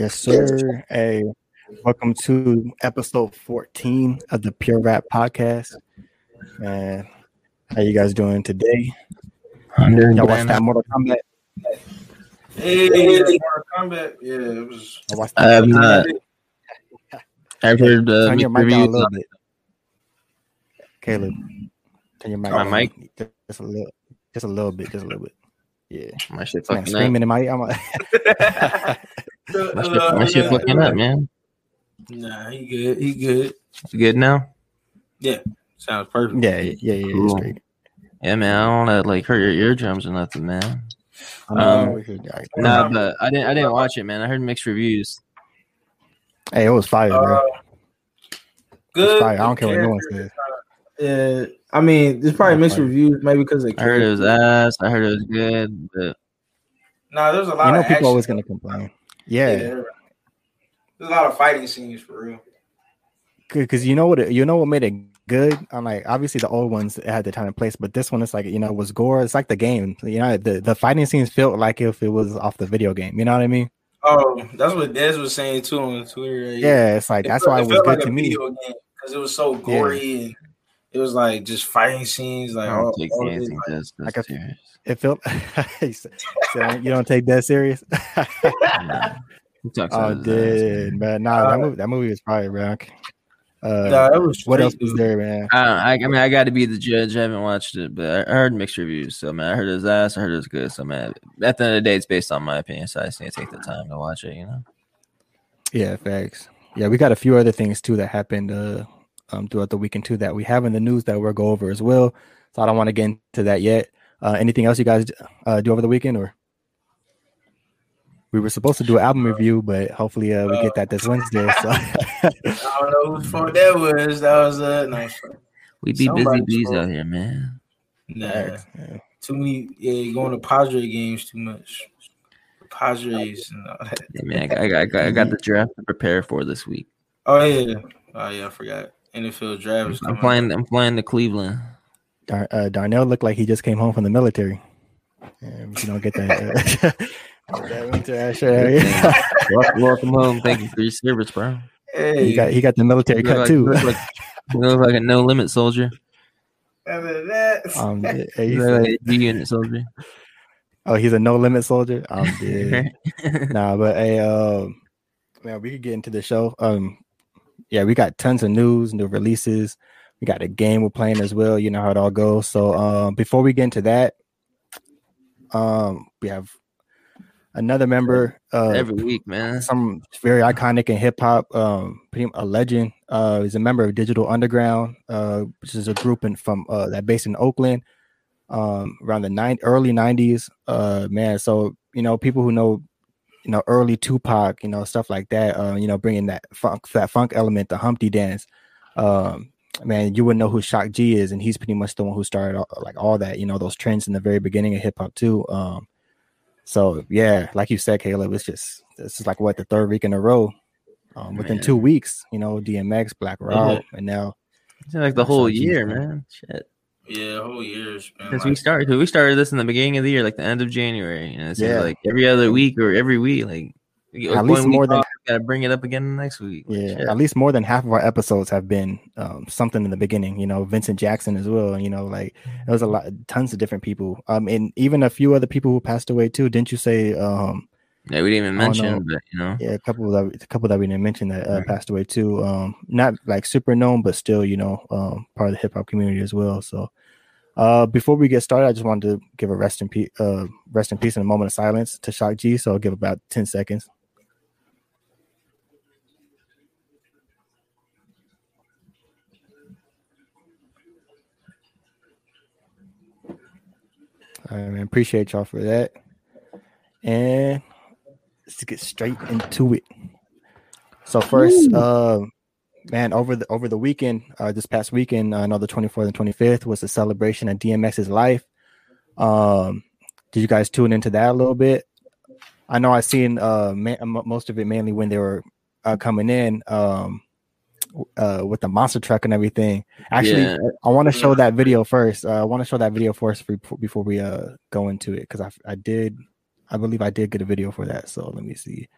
Yes, sir. Hey, welcome to episode 14 of the Pure Rap Podcast. Man, how you guys doing today? I'm doing Y'all good. watch that Mortal Kombat? Hey, Mortal Kombat. Yeah, it was. I watched that. have not. I've heard uh, turn your mic down a little bit. Caleb, turn your mic My mic? Just a little, just a little bit, just a little bit. Yeah. My shit Man, fucking up. screaming in my ear. I'm like, My shit, my shit fucking up, man. Nah, he good. He good. You good now? Yeah, sounds perfect. yeah, yeah, yeah, yeah. Cool. Yeah, man. I don't want to like hurt your eardrums or nothing, man. I know, Um, we should- all right. Nah, but I didn't. I didn't watch it, man. I heard mixed reviews. Hey, it was fire, bro. Uh, good. fire. I don't care what no one says. Yeah, I mean, there's probably mixed fire. reviews, maybe because. I heard it was ass. I heard it was good, but Nah, there's a lot. You know, of people action. always gonna complain. Yeah, Yeah, there's a lot of fighting scenes for real. because you know what it, you know what made it good. I'm like obviously the old ones had the time and place, but this one is like you know was gore. It's like the game. You know the the fighting scenes felt like if it was off the video game. You know what I mean? Oh, that's what Des was saying too on Twitter. Yeah, it's like It that's felt- why it was felt good like to a me. because it was so gory and it was like just fighting scenes. Like I all, don't all of it, like- Like a- serious. It felt. he said, said, you don't take that serious. Nah. Oh, out his ass, did man. man? Nah, that Uh, movie that movie was fire, bro. Uh, Nah, was what else was there, man? I, I, I mean, I got to be the judge. I haven't watched it, but I, I heard mixed reviews. So, man, I heard it was ass. I heard it was good. So, man, at the end of the day, it's based on my opinion. So, I just need to take the time to watch it. You know. Yeah, facts. Yeah, we got a few other things too that happened uh um throughout the weekend too that we have in the news that we'll go over as well. So I don't want to get into that yet. Uh anything else you guys uh do over the weekend or we were supposed to do an album review, but hopefully uh we get that this Wednesday. So I don't know whose fault that was. That was uh one. We be Somebody's busy bees out here, man. nah. Facts, yeah. Too many. Yeah, going to Padre games too much. Padres and all that. Yeah, man, I got, I got, I got, I got the draft to prepare for this week. Oh yeah. Oh yeah. I forgot. NFL draft is I'm coming. playing. I'm playing the Cleveland. Dar- uh, Darnell looked like he just came home from the military. Yeah, you don't get that, uh, that military shirt, yeah. Welcome, welcome home. Thank you for your service, bro. Hey, he got he got the military cut like, too. you look like, look like a no limit soldier. after that. Um, yeah, he's- like a G unit soldier. oh, he's a no limit soldier. Um, yeah. nah, but hey, um, man, we could get into the show. Um, yeah, we got tons of news, new releases. We got a game we're playing as well. You know how it all goes. So, um, before we get into that, um, we have another member, uh, Every week, man. some very iconic in hip hop, um, pretty a legend. Uh, he's a member of Digital Underground, uh, which is a group in, from uh, that based in Oakland, um, around the nine early '90s. Uh, man, so you know people who know, you know, early Tupac, you know, stuff like that. Uh, you know, bringing that funk, that funk element, the Humpty Dance. Um, man, you would know who Shock G is, and he's pretty much the one who started all, like all that. You know, those trends in the very beginning of hip hop too. Um, so yeah, like you said, Caleb, it's just this is like what the third week in a row. Um, within Man. two weeks, you know, DMX, Black Rob, and now It's like the whole Shock year, man. man. Shit. Yeah, whole year's been Since like, we started, we started this in the beginning of the year, like the end of January. And it's Yeah. like every other week or every week, like At least more than- got to bring it up again next week. Yeah, at least more than half of our episodes have been um, something in the beginning. You know, Vincent Jackson as well. You know, like there was a lot, tons of different people. Um, and even a few other people who passed away too. Didn't you say? Um, Yeah, we didn't even mention, no. but you know, yeah, a couple that a couple that we didn't mention that uh, Right. passed away too. Um, not like super known, but still, you know, um, part of the hip hop community as well. So, uh, before we get started, I just wanted to give a rest in peace, uh, rest in peace, and a moment of silence to Shock G. So I'll give about ten seconds. All right, man. Appreciate y'all for that. And let's get straight into it. So first, uh, man, over the over the weekend, uh, this past weekend, uh, I know the 24th and 25th was the celebration of DMX's life. Um, did you guys tune into that a little bit? I know I seen uh ma- most of it mainly when they were uh, coming in um uh, with the monster truck and everything. Actually, yeah. I want to uh, show that video first. Uh, I want to show that video first before we uh go into it because I I did, I believe I did get a video for that. So let me see.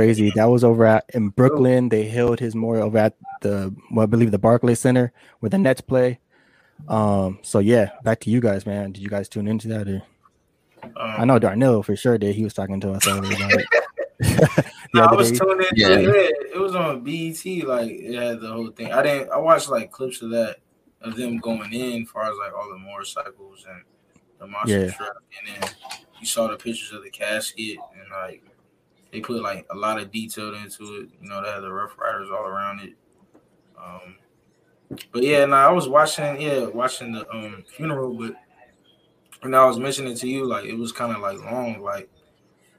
Crazy. That was over at in Brooklyn. They held his memorial over at the well, I believe the Barclays Center where the Nets play. Um, so yeah, back to you guys, man. Did you guys tune into that? Or? I Um, know Darnell for sure did. He was talking to us earlier about it. The No, I was tuning into Yeah. it. It was on BET. Like it had the whole thing. I didn't. I watched like clips of that of them going in, as far as like all the motorcycles and the monster Yeah. truck, and then you saw the pictures of the casket and like they put like a lot of detail into it. You know, they had the Ruff Ryders all around it. Um, but yeah, no, I was watching. Yeah, watching the um funeral, but when I was mentioning to you, like it was kind of like long, like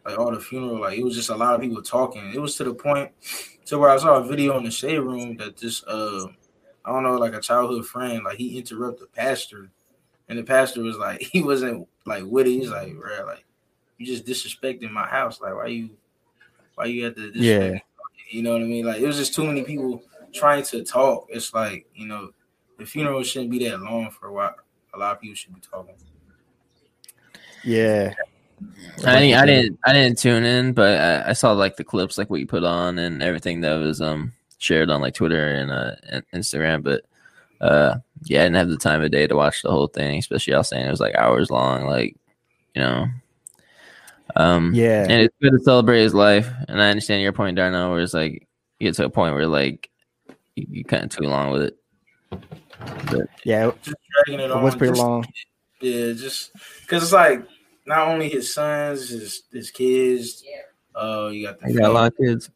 like all the funeral, like it was just a lot of people talking. It was to the point to where I saw a video in the shade room that this uh I don't know, like a childhood friend, like he interrupted the pastor, and the pastor was like he wasn't like with it. He's like, bro, like you just disrespecting my house. Like why you why you had to disrespect Yeah. me? You know what I mean? Like it was just too many people trying to talk. It's like, you know, the funeral shouldn't be that long for a while. a lot of people should be talking. Yeah, I didn't, I didn't, I didn't tune in, but I, I saw like the clips, like what you put on and everything that was um shared on like Twitter and uh and Instagram. But uh, yeah, I didn't have the time of day to watch the whole thing, especially I was saying it was like hours long, like you know. Um, yeah. and it's good to celebrate his life. And I understand your point, Darnell, where it's like you get to a point where like you, you kind of too long with it. But Yeah, Just dragging it it on. was pretty just- long. Yeah, just because it's like not only his sons, his his kids. Uh, you got the I got a lot of kids.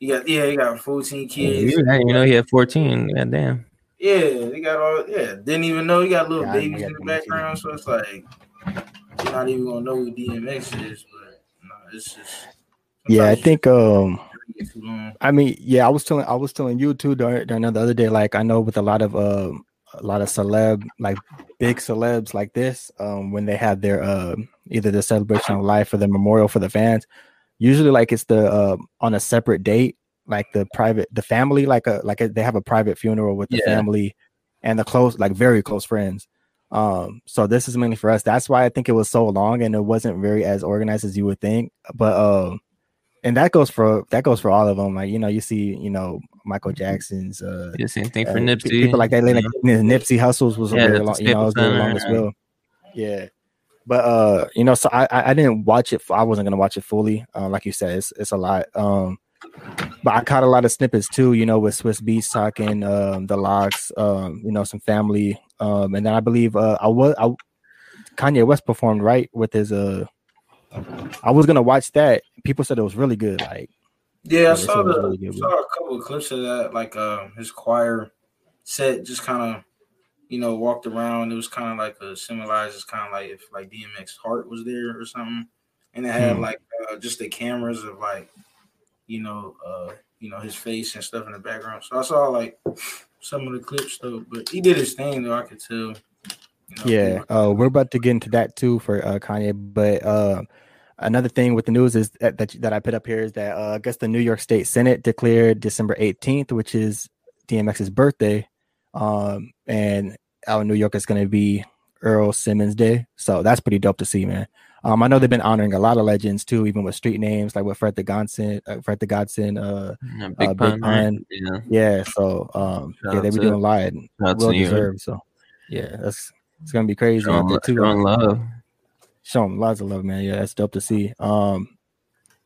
You got yeah, you got fourteen You kids. didn't even know he had 14. God damn. Yeah, they got all. Yeah, didn't even know he got little Yeah, babies got in the them background. So it's like not even gonna know who DMX is. But no, it's just. Yeah, I think um you get too long. I mean, yeah, I was telling I was telling you too during, during the other day. Like I know with a lot of um a lot of celeb like big celebs like this, um, when they have their uh either the celebration of life or the memorial for the fans, usually like it's the uh on a separate date, like the private the family, like a like a, they have a private funeral with the Yeah. family and the close like very close friends. Um, so this is mainly for us. That's why I think it was so long and it wasn't very as organized as you would think. But um and that goes for that goes for all of them. Like you know, you see, you know, Michael Jackson's uh, Yeah, same thing uh, for pe- Nipsey. people like that. Like, know? Nipsey Hussle's was a Yeah, very long, you know, was very long as yeah. well. Yeah, but uh, you know, so I I I didn't watch it. I wasn't gonna watch it fully. Uh, like you said, it's it's a lot. Um, but I caught a lot of snippets too. You know, with Swizz Beatz talking, um, the LOX, um, you know, some family, um, and then I believe uh, I was I Kanye West performed right with his uh. I was gonna watch that. People said it was really good. Like Yeah, I saw said it was the really saw a couple of clips of that. Like um, his choir set just kind of, you know, walked around. It was kind of like a symbolized. It's kind of like if like DMX heart was there or something, and it had Hmm. like uh, just the cameras of like, you know, uh, you know his face and stuff in the background. So I saw like some of the clips though, but he did his thing though. I could tell. You know, Yeah, uh, we're about to get into that too for uh, Kanye. But uh, another thing with the news is that, that that I put up here is that uh, I guess the New York State Senate declared December 18th, which is DMX's birthday, um, and out in New York it's going to be Earl Simmons Day. So that's pretty dope to see, man. Um, I know they've been honoring a lot of legends too, even with street names like with Fred the Godson, uh, Fred the Godson. Uh, Yeah, Big uh, Big Pun. Pun. Yeah. yeah, so um, yeah, they be doing a lot, and Shout out to well deserved. So yeah, that's it's gonna be crazy Showing, there too. showing love. show him lots of love, man. Yeah, that's dope to see. Um,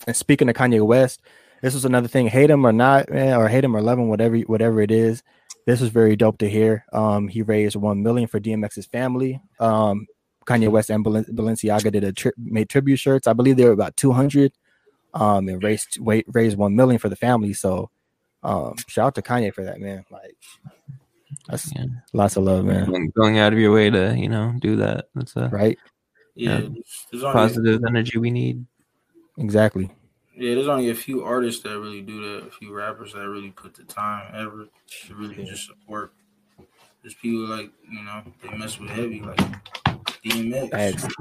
and speaking of Kanye West, this was another thing. Hate him or not, man, or hate him or love him, whatever, whatever it is. This was very dope to hear. Um, he raised one million for DMX's family. Um, Kanye West and Balen- Balenciaga did a tri- made tribute shirts. I believe they were about two hundred. Um, and raised wait, raised one million for the family. So, um, shout out to Kanye for that, man. Like, that's Yeah. lots of love, man. Going- Going out of your way to, you know, do that. That's a Right? yeah, Yeah. there's, there's positive energy we need. Exactly. Yeah, there's only a few artists that really do that. A few rappers that really put the time, ever to really just support. There's people like you know they mess with heavy like DMX.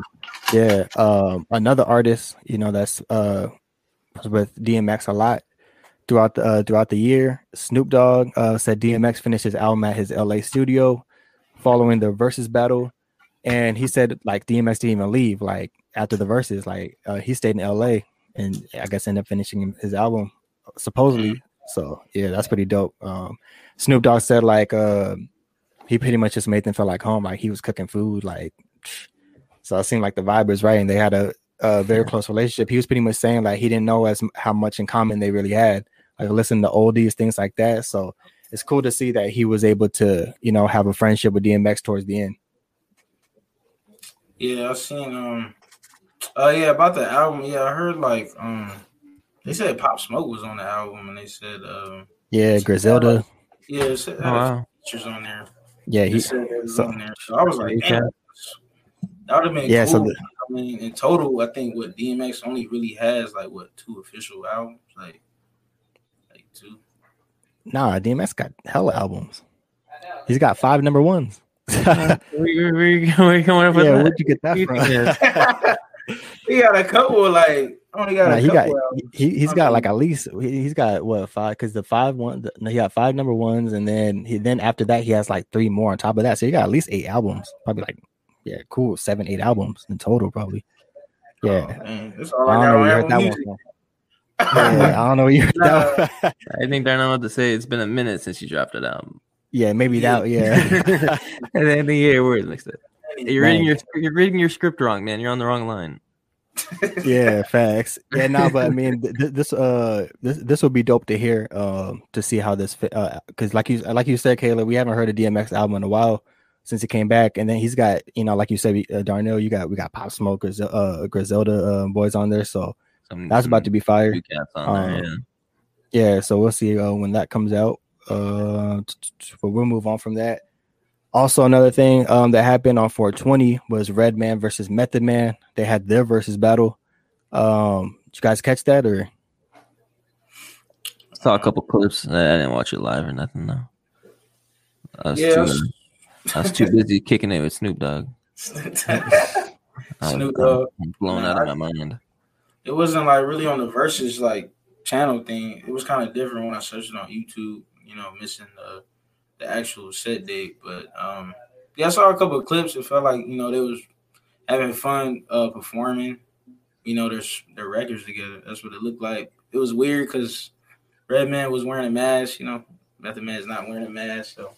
Yeah. Um, another artist, you know, that's uh with DMX a lot throughout the uh, throughout the year. Snoop Dogg uh, said DMX finished his album at his LA studio following the Verzuz battle, and he said like DMX didn't even leave like after the Verzuz. Like uh, he stayed in LA and I guess ended up finishing his album supposedly. So yeah, that's pretty dope. Um, Snoop Dogg said like uh, he pretty much just made them feel like home, like he was cooking food, like. So it seemed like the vibe was right, and they had a, a very close relationship. He was pretty much saying like he didn't know as how much in common they really had, like listening to oldies, things like that. So it's cool to see that he was able to, you know, have a friendship with DMX towards the end. Yeah, I seen um oh uh, yeah, about the album. Yeah, I heard like um they said Pop Smoke was on the album and they said um Yeah, Griselda. yeah, it said, oh, wow. features on there. Yeah, he said it was so, on there. So I was like, Damn, that would have been yeah, cool. So the, I mean, in total, I think what DMX only really has like what two official albums, like like two. Nah, DMX got hella albums. He's got five number ones. where, where, where, where you coming up with yeah, that? where'd you get that from? he got a couple like only got nah, he got he, he's got like um, at least he's got what five because the five one the, he got five number ones and then he then after that he has like three more on top of that so he got at least eight albums probably like yeah cool seven eight albums in total probably yeah oh, man, I, I, don't know where you heard that music. one yeah, I don't know where you heard that I think I know what to say it's been a minute since you dropped it album yeah, maybe that. Yeah. and then the yeah, word like that. You're reading your you're reading your script wrong, man. You're on the wrong line. yeah, facts. Yeah, no, but I mean, th- this uh, this this will be dope to hear, um, to see how this fit. Uh, because like you like you said, Kayla, we haven't heard a DMX album in a while since he came back, and then he's got you know, like you said, uh, Darnell, you got we got Pop Smoke, uh, Griselda uh, boys on there, so some, that's about to be fire. Um, there, yeah. yeah, so we'll see uh, when that comes out. Uh, but we'll move on from that. Also, another thing um, that happened on 420 was Redman versus Method Man. They had their Verzuz battle. Um, did you guys catch that or? Saw a couple clips. I didn't watch it live or nothing though. I was, yeah, too, was... I was too busy kicking it with Snoop Dogg. Snoop Dogg. Blown out of my mind. It wasn't like really on the Verzuz like channel thing. It was kind of different when I searched it on YouTube you know, missing the the actual set date. But um, yeah, I saw a couple of clips. It felt like you know they was having fun uh, performing. You know, their their records together. That's what it looked like. It was weird because Redman was wearing a mask. You know, Method Man is not wearing a mask, so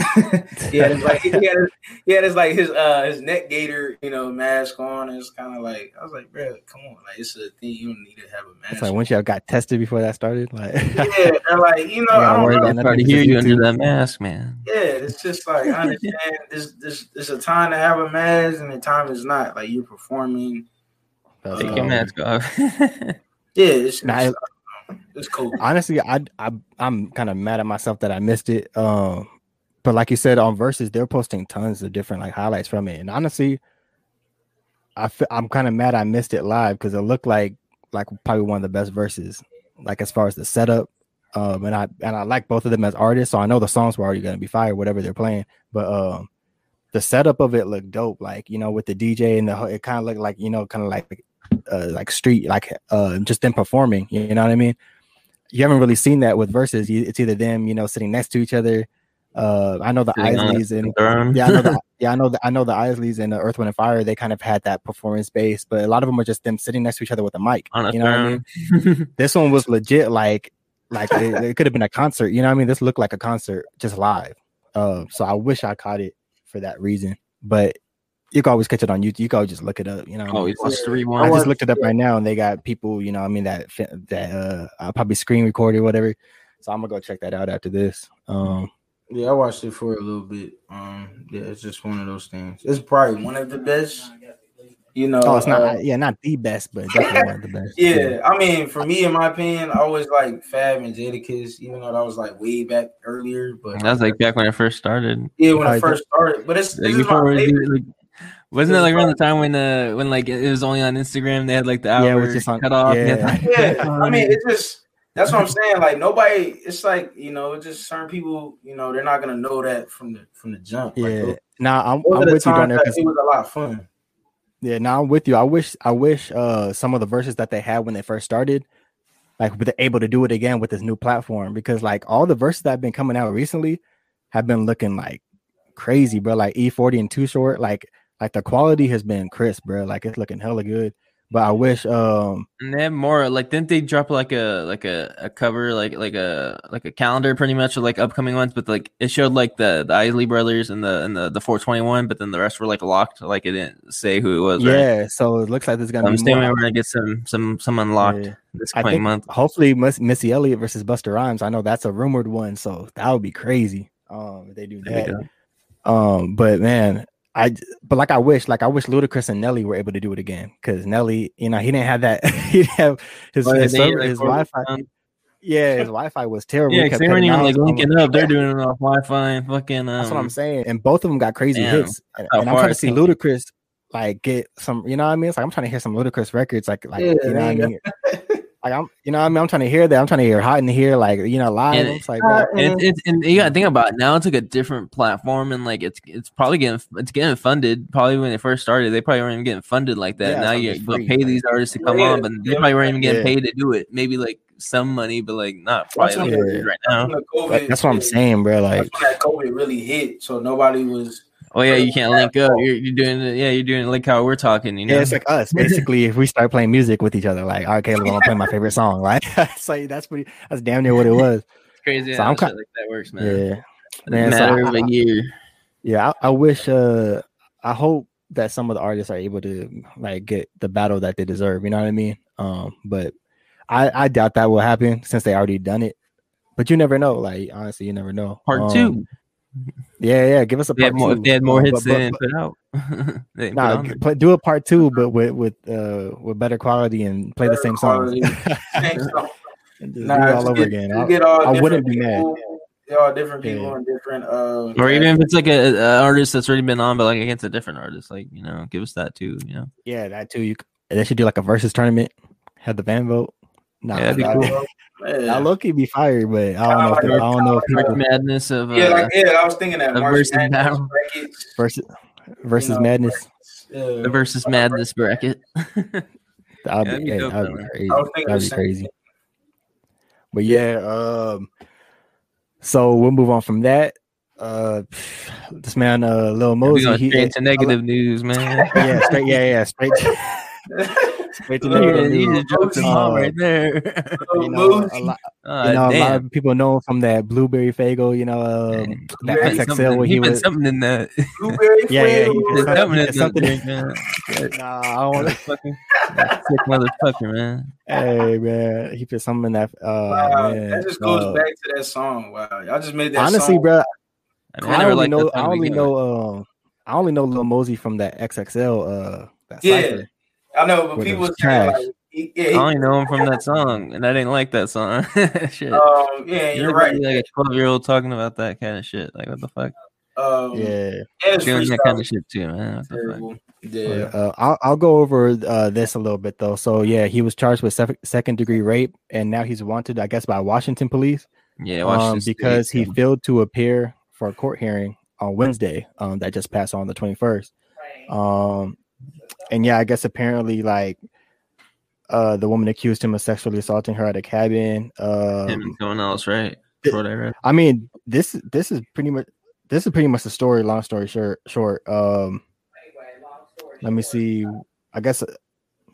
yeah, like he had, his, he had his like his uh his neck gaiter, you know, mask on. It's kind of like I was like, bro, come on, like it's a thing. You don't need to have a mask. It's like once y'all got tested before that started, like yeah, and like you know, I don't know. to hear you under that mask, man. Yeah, it's just like I understand. this this it's a time to have a mask, and the time is not. Like you're performing. Take um, your mask off. yeah, it's, nah, it's, it's cool. Honestly, I I I'm kind of mad at myself that I missed it. Um but like you said on Verzuz, they're posting tons of different like highlights from it. And honestly, I f- I'm kind of mad I missed it live because it looked like like probably one of the best Verzuz, like as far as the setup. Um, and I and I like both of them as artists, so I know the songs were already gonna be fire, whatever they're playing. But um, the setup of it looked dope, like you know, with the DJ and the it kind of looked like you know, kind of like uh, like street, like uh, just them performing. You know what I mean? You haven't really seen that with Verzuz. It's either them, you know, sitting next to each other uh, I know the Isleys and yeah, I know the yeah, I know the I know the Isleys and the Earth, Wind and Fire. They kind of had that performance base, but a lot of them are just them sitting next to each other with a mic. On you know what I mean? this one was legit, like like it, it could have been a concert. You know what I mean? This looked like a concert just live. Uh, so I wish I caught it for that reason, but you can always catch it on YouTube. You can always just look it up. You know, oh, it's I, I just looked it up right now, and they got people. You know, I mean that that uh, I'll probably screen recorded whatever. So I'm gonna go check that out after this. Um, yeah, I watched it for a little bit. Um, yeah, it's just one of those things. It's probably one of the best. You know, oh, it's not. Uh, yeah, not the best, but definitely one of the best. Yeah, yeah, I mean, for me, in my opinion, I always like Fab and Jadakiss, even though that was like way back earlier. But that was like back when I first started. Yeah, when I, I first started. But it's like, before, like, wasn't it like around the time when uh when like it was only on Instagram? They had like the hour yeah, which is on, cut off. Yeah, yeah. I mean, it just that's what I'm saying. Like nobody, it's like you know, just certain people, you know, they're not gonna know that from the from the jump. Yeah. Like, nah, I'm, I'm with you. It was a lot of fun. Yeah, now I'm with you. I wish I wish uh some of the Verzuz that they had when they first started, like they're able to do it again with this new platform because like all the Verzuz that have been coming out recently have been looking like crazy, bro. Like E40 and Too Short, like like the quality has been crisp, bro. Like it's looking hella good. But I wish um And they have more like didn't they drop like a like a, a cover like like a like a calendar pretty much of like upcoming ones, but like it showed like the the Isley brothers and the and the the 421, but then the rest were like locked, like it didn't say who it was. right? yeah, so it looks like there's gonna I'm be more. assuming we're gonna get some some some unlocked Yeah. this I coming think month. hopefully Miss, Missy Elliott versus Busta Rhymes. I know that's a rumored one, so that would be crazy. Um, if they do that. Um, but man, I but like I wish, like I wish Ludacris and Nelly were able to do it again because Nelly, you know, he didn't have that. he didn't have his Oh, his, server, like, his Wi-Fi. down. Yeah, his Wi-Fi was terrible. Yeah, He 'cause kept they weren't even like linking up. They're doing it off Wi-Fi and fucking. Um, That's what I'm saying. And both of them got crazy Damn. hits. And, and I'm trying to see. Ludacris like get some, you know what I mean? It's like I'm trying to hear some Ludacris records, like like Yeah, you know what I mean? like I'm you know I mean? I'm trying to hear that. I'm trying to hear hot in here, like you know, live. And- it's like uh, bro, And it's, it's and you gotta think about it. now it's like a different platform and like it's it's probably getting it's getting funded. Probably when they first started, they probably weren't even getting funded like that. Yeah, now you just go free, pay like- these artists to come Yeah, on, but they probably weren't even getting Yeah. paid to do it. Maybe like some money, but like not probably like what- what it is right now. When COVID that's what I'm saying, bro. Like That's when that COVID really hit, so nobody was. Oh yeah, you can't link up. You're, you're doing it. Yeah, you're doing it like how we're talking. You know, Yeah, it's like us. Basically, if we start playing music with each other, like, all right, Caleb, I'm gonna play my favorite song. Like, it's like that's pretty. That's damn near what it was. it's crazy. so I'm shit ki- like that works, man. Yeah, Man, so matter I- of a year. yeah. I, I wish. Uh, I hope that some of the artists are able to like get the battle that they deserve. You know what I mean? Um, but I I doubt that will happen since they already done it. But you never know. Like honestly, you never know. Part Um, two. Yeah, yeah. Give us a They had part more. two. If they had more hits but- but- than put out. they put Nah, play, do a part two, but with with uh with better quality and play the Better same quality. Same song. Nah, do it all over get- again. I- get all I wouldn't be mad. people. They're all different people Yeah. and different. Uh, or even if it's like a, a artist that's already been on, but like against a different artist, like you know, give us that too. You know, Yeah, that too. You they should do like a versus tournament. Have the fan vote. Nah, Yeah, that'd be cool. Yeah. I low key be fired, but I don't know. If, Kinda I don't know if March people Madness of uh, yeah, like yeah, I was thinking that March versus Madness battle. versus versus you know, madness. Yeah. the versus Madness bracket. That would that'd be, be hey, dope, that'd be crazy. I was That'd be same crazy. But yeah, um, so we'll move on from that. Uh, this man, uh, Lil Mosey, going he, straight to negative news, man. yeah, straight, yeah, yeah, straight, straight to Lil you, negative you news. just joked him Uh, right there. You know, a lot, oh, you know, a lot of people know him from that Blueberry Faygo, you know, um, that Yeah, He put XXL something- where he he put was. something in that. Blueberry Yeah, yeah, he flavor. There's put something in that drink. Nah, I don't wanna- Motherfucker. That Sick motherfucker, man. hey man, he put something in that. Uh, Wow, man. that just goes Uh, back to that song. Wow, y'all just made that honestly, song. bro, I, mean, I I, never only know. I only know. Um, I only know Lil Mosey from that XXL. Uh, that Yeah. cypher. I know, but Where people was was saying, trash. like, he, I only know him from that song, and I didn't like that song. shit. um, yeah, you you're right. Like a twelve year old talking about that kind of shit. Like what the fuck? Um, Yeah. Doing that kind of shit too, man. What the fuck? Yeah, But, uh, I'll, I'll go over uh, this a little bit though. So yeah, he was charged with sef- second degree rape, and now he's wanted, I guess, by Washington police Yeah, um, Washington State. because he failed to appear for a court hearing on Wednesday. Um, that just passed on the twenty first. Um, and yeah, I guess apparently like. Uh, the woman accused him of sexually assaulting her at a cabin. Um, him and someone else, right? th- What I read. I mean, this this is pretty much this is pretty much the story. Long story short, short. Um, let me see. I guess uh,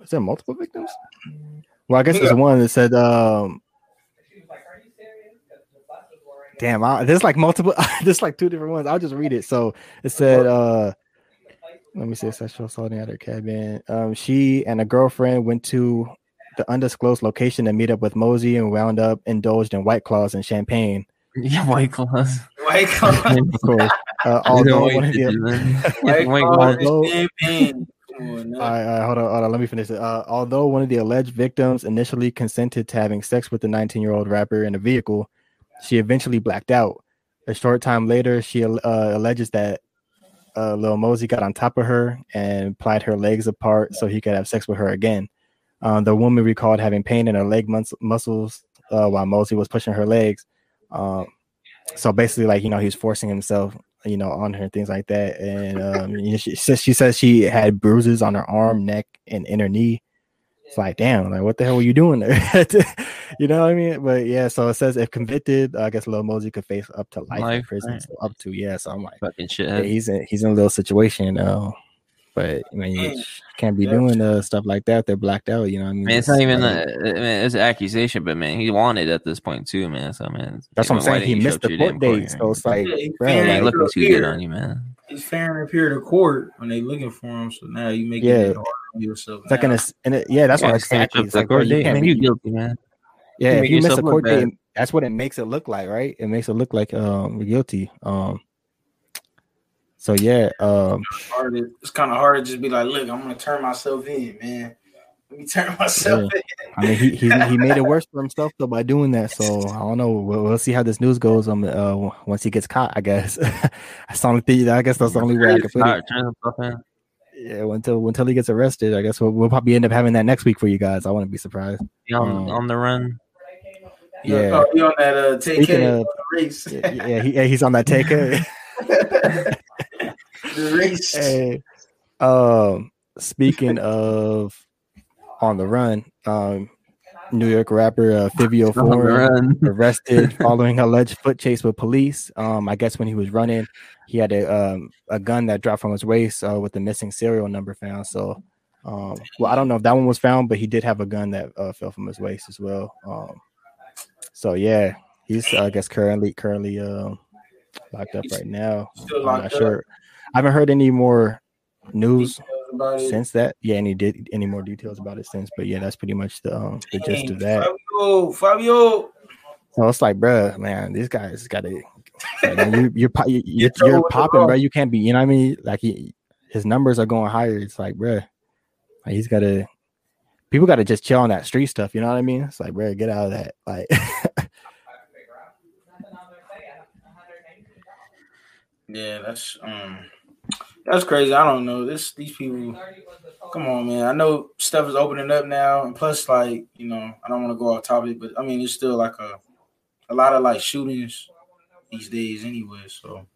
is there multiple victims? Well, I guess there's one that said. Um, damn, I, there's like multiple. there's like two different ones. I'll just read it. So it said. uh let me see, sexual assaulting at her cabin. Um, she and a girlfriend went to the undisclosed location to meet up with Mosey and wound up indulged in white claws and champagne. Yeah, White Claws. White Claw, of course. Uh, These are although one of the, bitches. White White Claws. Claw. and champagne. Come on, all now. right, all right, hold on, hold on. Let me finish it. Uh, although one of the alleged victims initially consented to having sex with the 19 year old rapper in a vehicle, she eventually blacked out. A short time later, she uh, alleges that uh, Lil Mosey got on top of her and plied her legs apart so he could have sex with her again. Um, the woman recalled having pain in her leg mus- muscles uh, while Mosey was pushing her legs. Um, so basically, like you know, he was forcing himself, you know, on her and things like that. And um, she she says she had bruises on her arm, neck, and inner knee. It's like, damn, like what the hell were you doing there? you know what I mean? But yeah, so it says if convicted, I guess Lil Mosey could face up to life, in prison. right. So up to yeah. So I'm like, Fucking yeah, he's in he's in a little situation. Uh, But I mean, you Man, can't be yeah. doing uh, stuff like that. They're blacked out. You know what I mean? Man, it's not even like- a, I mean, it's an accusation, but man, he wanted at this point too, man. So man, That's what I'm saying. He missed the court damn date, so it's like, Yeah, he bro, like, ain't and looking too good on you, man. He's fair and appear to court when they looking for him. So now you make Yeah. it harder on yourself. it's like in now. a, s- in a yeah, that's Yeah, what just can't exactly. It's like, bro, court you date, can't man. be, You guilty, man. yeah, You if you miss a court date, that's what it makes it look like, right? It makes it look like um guilty. Um, so yeah, um, it's kind of hard to just be like, look, I'm gonna turn myself in, man. Let me turn myself in. I mean, he, he he made it worse for himself though by doing that. So I don't know. We'll, we'll see how this news goes. Um, uh, once he gets caught, I guess. that's the only thing. I guess that's the only way I can put it. Alright, turn himself in. Yeah, until until he gets arrested, I guess we'll, we'll probably end up having that next week for you guys. I wouldn't be surprised. Be on, Um, on the run. Yeah. know, oh, on that uh, take Speaking care of- race. Yeah, yeah, he, yeah, he's on that take. the race. hey, um, speaking of on the run, um, New York rapper uh, Fivio On the Foreign run. arrested following alleged foot chase with police. Um, I guess when he was running, he had a um, a gun that dropped from his waist uh, with the missing serial number found. So, um, well, I don't know if that one was found, but he did have a gun that uh, fell from his waist as well. Um, so yeah, he's I guess currently currently um locked up right now. I'm not sure. I haven't heard any more news Details about it. since that. Yeah, any did any more details about it since? But yeah, that's pretty much the um, the gist of that. Fabio, Fabio. So it's like, bruh, man, these guys got to. Like, you, you're you, you're, you're popping, bro. You can't be. You know what I mean? Like he, his numbers are going higher. It's like, bro, like, he's got to. People got to just chill on that street stuff. You know what I mean? It's like, bro, get out of that. Like, Yeah, that's um, that's crazy. I don't know. This these people. Come on, man. I know stuff is opening up now, and plus, like you know, I don't want to go off topic, but I mean, it's still like a a lot of like shootings these days, anyway. So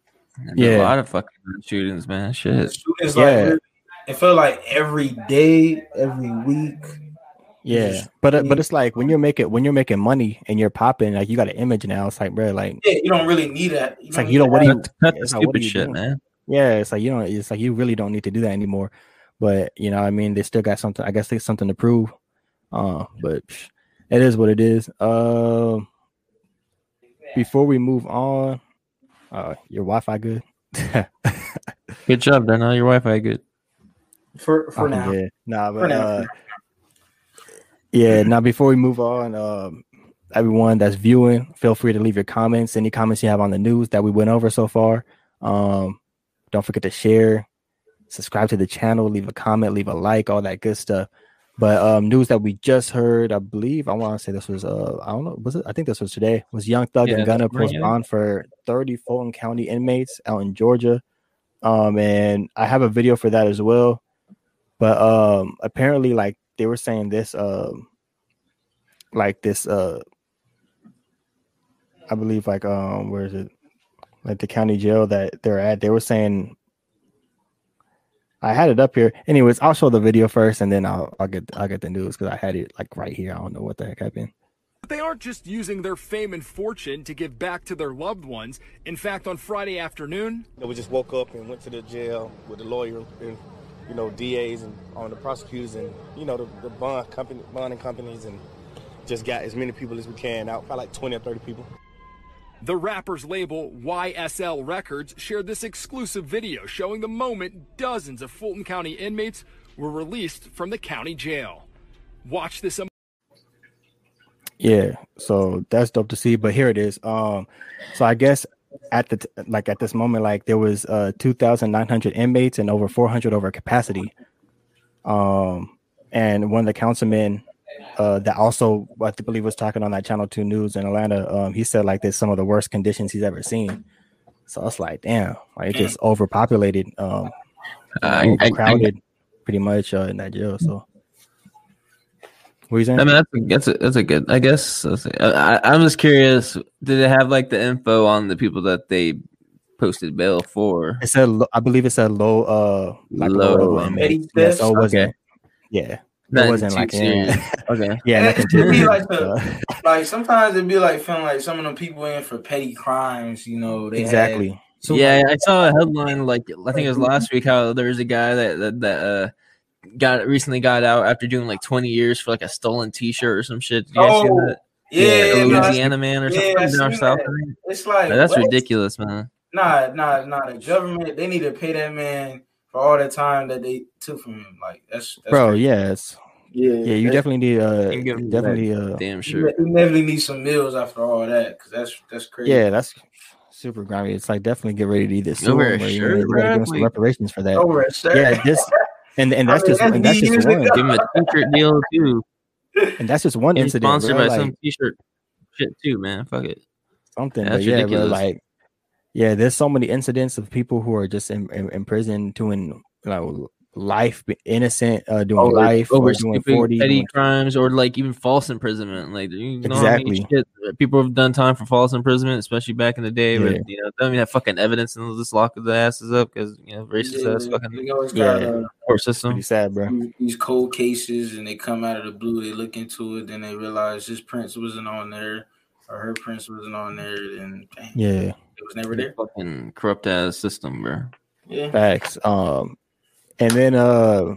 Yeah, Yeah. a lot of fucking shootings, man. Shit. shootings, Yeah. like it felt like every day, every week. yeah, but uh, but it's like when you're making when you're making money and you're popping, like you got an image now. It's like, bruh, like Yeah, you don't really need that. It's like you don't- what do you- Cut, cut the it's like, what are stupid you shit, doing? man. Yeah, it's like you don't. It's like you really don't need to do that anymore. But you know, I mean, they still got something. I guess they something to prove. Uh, but it is what it is. Um, before we move on, uh, your Wi-Fi good? Good job, then. Your Wi-Fi good. for for Oh, now. yeah. Nah, but For now. uh, yeah. Now, before we move on, um, everyone that's viewing, feel free to leave your comments. Any comments you have on the news that we went over so far. Um, don't forget to share, subscribe to the channel, leave a comment, leave a like, all that good stuff. But um, news that we just heard, I believe, I want to say this was uh, I don't know, was it? I think this was today. Was Young Thug Yeah, and Gunna post bond for 30 Fulton County inmates out in Georgia. Um, and I have a video for that as well. But um, apparently, like they were saying this, um, like this, uh, I believe, like um, where is it? Like the county jail that they're at. They were saying I had it up here. Anyways, I'll show the video first, and then I'll I'll get I'll get the news because I had it like right here. I don't know what the heck happened. But they aren't just using their fame and fortune to give back to their loved ones. In fact, on Friday afternoon, You we just woke up and went to the jail with the lawyer and you know DAs and on the prosecutors and you know the, the bond company bonding companies and just got as many people as we can out, probably like 20 or 30 people. The rapper's label YSL Records shared this exclusive video showing the moment dozens of Fulton County inmates were released from the county jail. Watch this Yeah, so that's dope to see. But here it is. Um, so I guess at the t- like at this moment, like there was uh two thousand nine hundred inmates and over four hundred over capacity. Um, and one of the councilmen, uh, that also I believe was talking on that Channel Two News in Atlanta. Um, he said like there's some of the worst conditions he's ever seen. So it's like, damn, like it's just overpopulated, um, Uh, I, I, pretty much uh, in that jail. So. What are you saying? I mean, that's a, that's a, that's a good. I guess I, I'm just curious. Did it have like the info on the people that they posted bail for? It said, I believe it said low, uh, like Low, low. Yeah, so Okay. yeah, it wasn't like, serious. yeah, Okay. yeah, And nothing it could be like the- Like sometimes it'd be like feeling like some of them people in for petty crimes. You know, they had exactly. So yeah, I saw a headline like I think it was last week how there was a guy that that, that uh got recently got out after doing like 20 years for like a stolen T-shirt or some shit. Did you guys see Oh, that? yeah, The no, Louisiana man or yeah, something I from down south. that. It's like Like, that's what? ridiculous, man. Nah, nah, nah. The government they need to pay that man for all the time that they took from him. Like that's, that's bro. crazy. Yes, yeah, yeah. You definitely need uh, You can give him definitely uh, Damn You sure. you definitely need some meals after all that because that's that's crazy. yeah. That's super grimy. It's like definitely get ready to eat this. Over a him or you shirt, know, you gotta give him some reparations for that. over a shirt. Yeah, this and and I that's mean, just that's and that's just one ago. Give him a T-shirt deal too. and that's just one And incident. sponsored bro, by like, some T-shirt shit too, man. Fuck it. something. That's but yeah, ridiculous. bro, like yeah, there's so many incidents of people who are just in, in, in prison doing you know life innocent, uh doing over, life over or doing 40 petty doing- crimes or like even false imprisonment. Like you know how many Exactly. shit that people have done time for false imprisonment, especially back in the day. Where Yeah. you know, don't even have fucking evidence and they'll just lock the asses up because you know racist Yeah, ass fucking you always got Yeah. uh, court system. pretty sad, bro. these- these cold cases and they come out of the blue. They look into it, then they realize his prints wasn't on there or her prints wasn't on there, and dang, Yeah, it was never there. Fucking corrupt ass system, bro. Yeah, facts. Um, and then uh,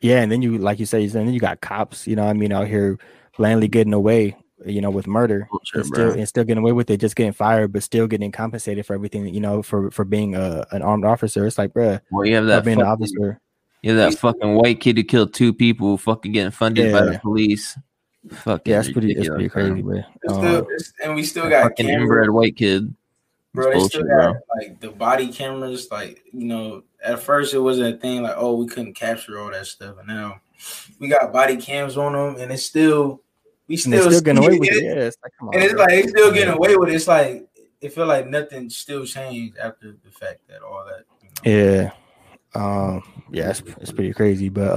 yeah, and then you like you say, and then you got cops. You know, what I mean, out here blandly getting away. You know, with murder. Bullshit, and still and still getting away with it, just getting fired, but still getting compensated for everything. You know, for for being a an armed officer. It's like, bruh, Well, you have that being an fucking, officer. you have that fucking white kid who killed two people, fucking getting funded by the police. Fucking Yeah, that's pretty. That's pretty crazy, bro. Um, still, and we still got fucking cameras. inbred white kid. Bro. They It's still bullshit, got bro. like the body cameras. Like you know, at first it wasn't a thing. Like oh, we couldn't capture all that stuff, and now we got body cams on them, and it's still we still, still getting see away with it. it. Yeah, it's like, come on, And it's bro. like they still getting away with it. It's like it feel like nothing still changed after the fact that all that. You know, Yeah. Um, yeah, it's, it's pretty crazy. But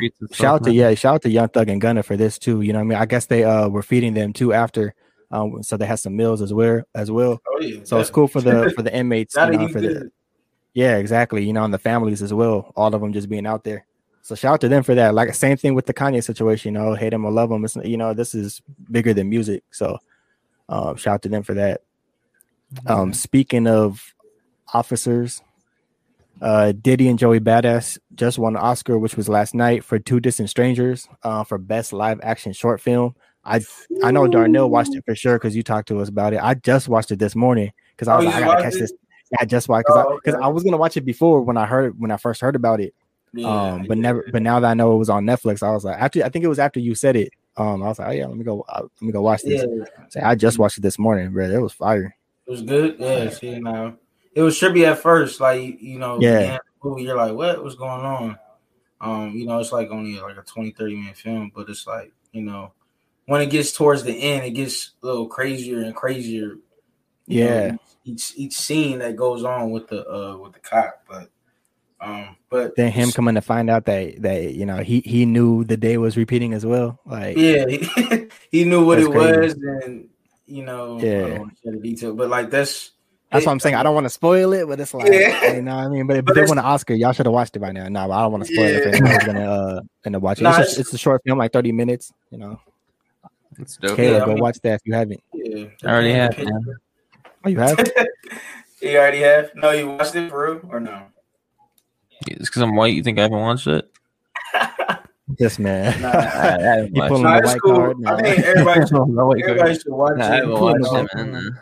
It's um, shout out to yeah, shout out to Young Thug and Gunna for this too. You know what I mean? I guess they uh were feeding them too after. Um, so they had some meals as well as well. oh yeah. So it's cool for the for the inmates, you know, he for the yeah, exactly. You know, and the families as well. All of them just being out there. So shout out to them for that. Like same thing with the Kanye situation. You know, hate him or love him. It's you know this is bigger than music. So um, shout out to them for that. Um, speaking of officers, uh, Diddy and Joey Badass just won an Oscar, which was last night for Two Distant Strangers uh, for best live action short film. I I know Darnell watched it for sure because you talked to us about it. I just watched it this morning because I Oh, was you like, I gotta catch it? this. I just watched because Oh, I, okay. I was gonna watch it before when I heard when I first heard about it. Yeah, um, but yeah. never. But now that I know it was on Netflix, I was like, after I think it was after you said it. Um, I was like, oh yeah, let me go. Uh, let me go watch this. Yeah, So I just watched it this morning, bro. It was fire. it was good. Yeah, see now it was trippy at first. Like you know, yeah. The movie, you're like, what? What's going on? Um, you know, it's like only like a 20, 30 minute film, but it's like you know, when it gets towards the end, it gets a little crazier and crazier. you know, Yeah. each each scene that goes on with the uh with the cop, but um, but Then him coming to find out that that you know he he knew the day was repeating as well. Like Yeah, he, he knew what it crazy. was, and you know, I Yeah. don't want to share the detail, but like that's That's what I'm saying. I don't want to spoil it, but it's like, Yeah. you know what I mean? But, But but they won an Oscar. Y'all should have watched it by now. No, but I don't want to spoil it Yeah. gonna uh end up watching. Nah, it's, it's- just, it's a short film, like 30 minutes. You know, It's dope. Caleb, I go mean- watch that if you haven't. Yeah, I already have, picture- man. Oh, you have? you already have? No, you watched it for real or no? It's because I'm white. You think I haven't watched it? Yes, man. Nah. I, I haven't You watched pulling. Nah, the white cool. card? I Nah. think everybody should, everybody should watch Nah, I it. haven't watched it, white man.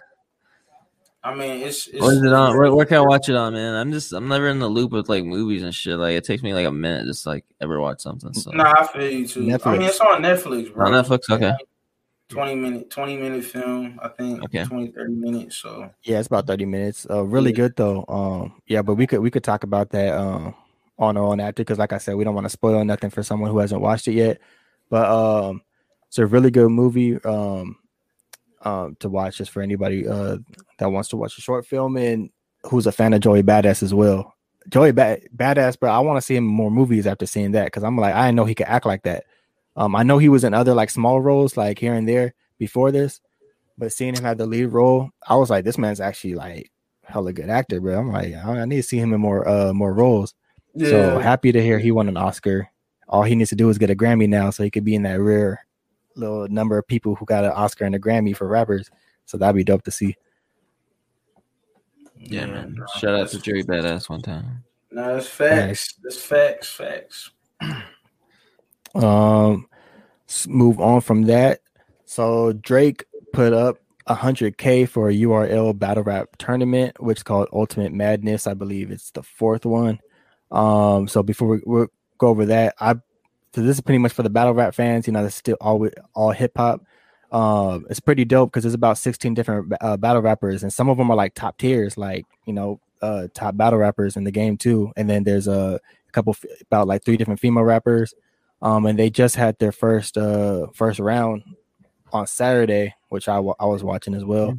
I mean, it's, it's Where's it on? Where, where can I watch it on, man? I'm just I'm never in the loop with like movies and shit. Like it takes me like a minute just like ever watch something. So Nah, I feel you too. I mean, it's on Netflix, bro. on Netflix, okay. 20 minute 20 minute film, I think. Okay. 20, 30 minutes. So Yeah, it's about 30 minutes. Uh really Yeah. good though. Um yeah, but we could we could talk about that um on or on after because like I said, we don't want to spoil nothing for someone who hasn't watched it yet. But um it's a really good movie um um to watch just for anybody uh that wants to watch a short film and who's a fan of Joey Badass as well. Joey ba- Badass, bro, I want to see him in more movies after seeing that because I'm like, I didn't know he could act like that. Um, I know he was in other like small roles like here and there before this, but seeing him have the lead role, I was like, this man's actually like hella good actor, bro. I'm like, I I need to see him in more uh more roles. yeah. So happy to hear he won an Oscar. All he needs to do is get a Grammy now, so he could be in that rare little number of people who got an Oscar and a Grammy for rappers. So that'd be dope to see. Yeah, man. Shout out to Joey Badass one time. No, that's facts. That's facts. Facts. Um, move on from that. So Drake put up 100k for a URL battle rap tournament, which is called Ultimate Madness. I believe it's the fourth one. Um, so before we we go over that, I so this is pretty much for the battle rap fans. You know, that's still all all hip hop. Um, it's pretty dope because there's about 16 different uh, battle rappers, and some of them are like top tiers, like you know, uh, top battle rappers in the game too. And then there's a couple about like three different female rappers um, and they just had their first uh first round on Saturday, which I I was watching as well.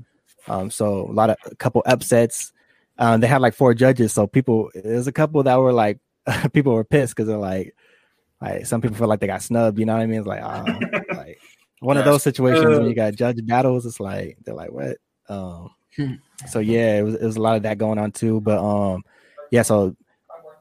Um, so a lot of a couple upsets. Um, they had like four judges, so people there's a couple that were like people were pissed because they're like like some people feel like they got snubbed. You know what I mean? It's like oh, like one of those situations when you got judge battles. It's like they're like what. Um, so yeah, it was it was a lot of that going on too. But um, yeah, so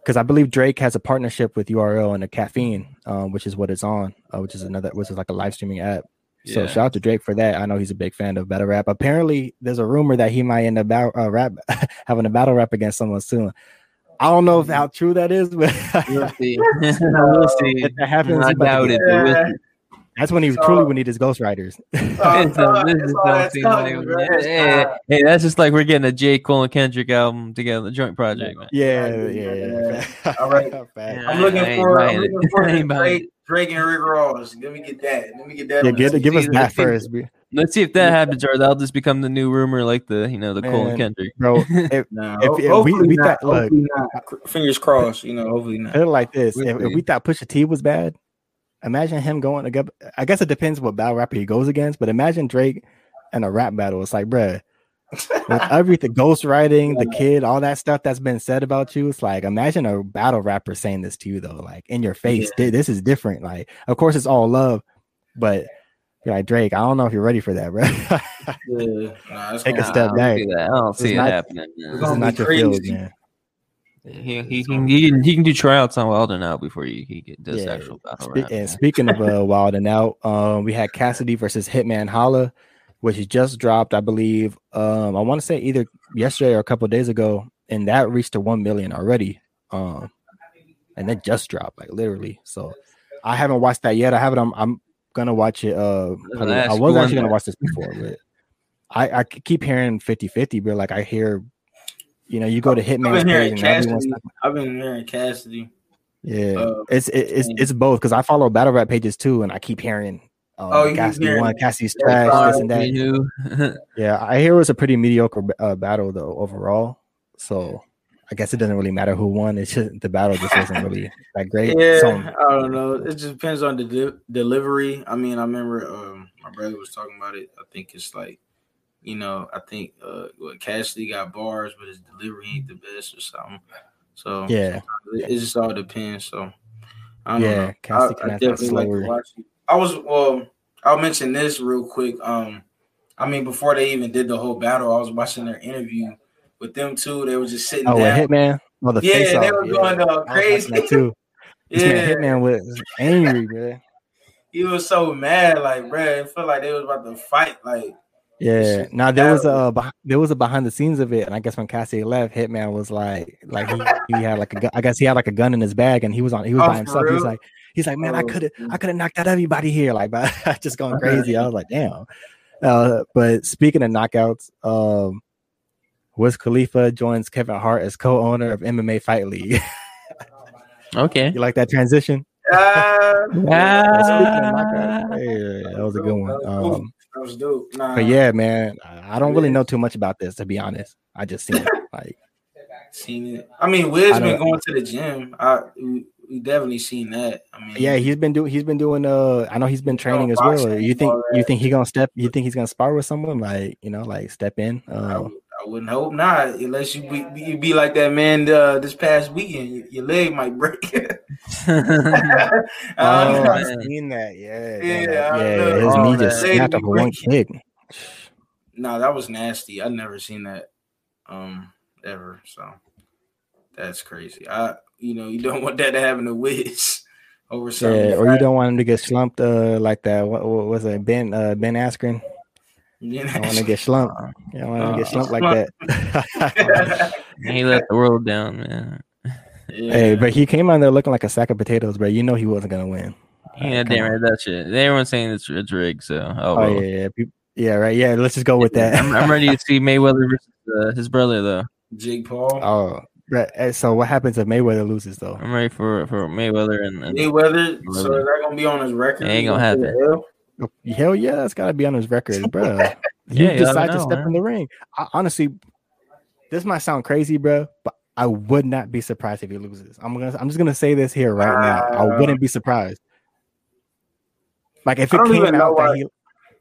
because I believe Drake has a partnership with URL and a caffeine, um, which is what it's on, uh, which is another, which is like a live streaming app. So Yeah. shout out to Drake for that. I know he's a big fan of battle rap. Apparently, there's a rumor that he might end up bat- uh, rap having a battle rap against someone soon. I don't know if how true that is, but We'll see. we'll see. if that happens, I he about to doubt it, but we'll see. That's when he So- truly would need his ghostwriters. It's a- this it's is all don't that seem time, like- bro. It's hey, that's just like we're getting a J. Cole and Kendrick album together, joint project, man. yeah, Yeah, yeah, yeah. All right. Yeah. I'm looking I ain't for. I'm it. looking for I ain't buying Drake, Drake and Rick Ross. Let me get that. Let me get that. Yeah, on give, give us that let's see. first, bro. Let's see if that happens, or that'll just become the new rumor, like the you know the Cole Man. and Kendrick. bro. If, Nah, If- if we- we not. thought- look. not. Fingers crossed. You know, hopefully not. Like this: if, if we thought Pusha T was bad, imagine him going against. I guess it depends what battle rapper he goes against, but imagine Drake and a rap battle. It's like, bruh, with everything, ghostwriting, the kid, all that stuff that's been said about you. It's like, imagine a battle rapper saying this to you though, like in your face. Yeah. This is different. Like, of course, it's all love, but you're like Drake. I don't know if you're ready for that, bro. Yeah. Nah, Take a gonna- Nah, step I don't back. see that. I don't see it not- happening. man. this is not your field, man. He, he can he can he can do tryouts on Wilder now before he, he get- does Yeah. actual battle Spe- and speaking of uh, Wild and Out, um, we had Cassidy versus Hitman Holla, which just dropped, I believe. Um, I want to say either yesterday or a couple days ago, and that reached to one million already. Um, and that just dropped, like literally. So I haven't watched that yet. I have it. I'm, I'm gonna watch it. Uh, probably- I was actually gonna watch this before, but I, I keep hearing 50 50, but like I hear, you know, you go to I've Hitman's been hearing Cassidy. I've been hearing Cassidy. yeah, Uh, it's it, it's it's both because I follow battle rap pages too, and I keep hearing, um, Oh, you Cassidy hearing- one, Cassidy's Yeah, trash, uh, this and that. Yeah, I hear it was a pretty mediocre uh, battle though overall. So I guess it doesn't really matter who won. It's just the battle just wasn't really that great. Yeah, So, I don't know. It just depends on the de- delivery. I mean, I remember um, my brother was talking about it. I think it's like, you know, I think uh, what Cassidy got bars, but his delivery ain't the best or something. So yeah, it, it just all depends. So I don't Yeah, know. I, I can have that definitely like to watch it. I was well. I'll mention this real quick. Um, I mean, before they even did the whole battle, I was watching their interview with them too. They were just sitting oh, down. Hitman, oh the Yeah, they were yeah. going, uh, I was watching crazy. too. Yeah, Hitman was angry, man. he was so mad, like, bruh, it felt like they was about to fight. Like, Yeah. Now there was a there was a behind the scenes of it, and I guess when Cassidy left, Hitman was like like he, he had like a gun, I guess he had like a gun in his bag, and he was on he was Oh, by himself. He was real? like he's like man, I Oh, could have. I could have knocked out everybody here, like but just going crazy. I was like damn. Uh, but speaking of knockouts, um, Wiz Khalifa joins Kevin Hart as co-owner of MMA Fight League. Okay. you like that transition? Ah. knockouts, yeah, that was a good one. Um, was dope. Nah, but yeah, man, I don't really know too much about this to be honest. I just seen it like. seen it. I mean, Wiz I been going to the gym. I we, definitely seen that. I mean, Yeah, he's been doing. He's been doing. Uh, I know he's been training as well. You think? You think he gonna step? You think he's gonna spar with someone? Like you know, like step in. Uh, I wouldn't hope not, unless you be, you be like that man uh, this past weekend. Your, your leg might break. oh, Um, I seen that. Yeah, Yeah, yeah. Yeah his knee just man. snapped off of one kick. No, that was nasty. I've never seen that um ever. So that's crazy. I you know, you don't want that to happen to Wiz over something. Yeah, or you don't want him to get slumped. Uh, like that. What, what was it? Ben. Uh, Ben Askren. Yeah, I want to get slumped. Yeah, I want to get slumped like that. he let the world down, man. Yeah. hey, but he came on there looking like a sack of potatoes, bro. You know he wasn't gonna win. Yeah, come damn right that shit. Everyone's saying it's, it's rigged, so oh, Oh well. yeah, yeah, Peop- yeah, right. Yeah, let's just go with that. I'm, I'm ready to see Mayweather versus uh, his brother though. Jake Paul. Oh, right. eh, So what happens if Mayweather loses though? I'm ready for for Mayweather and, and Mayweather. So is that gonna be on his record? Ain't gonna happen. Take a L? Hell yeah, that's gotta be on his record, bro. You Yeah, decide gotta step man. in the ring. I, honestly, this might sound crazy, bro, but I would not be surprised if he loses. I'm gonna, I'm just gonna say this here right now. I uh, wouldn't be surprised. Like if it came out that why- he,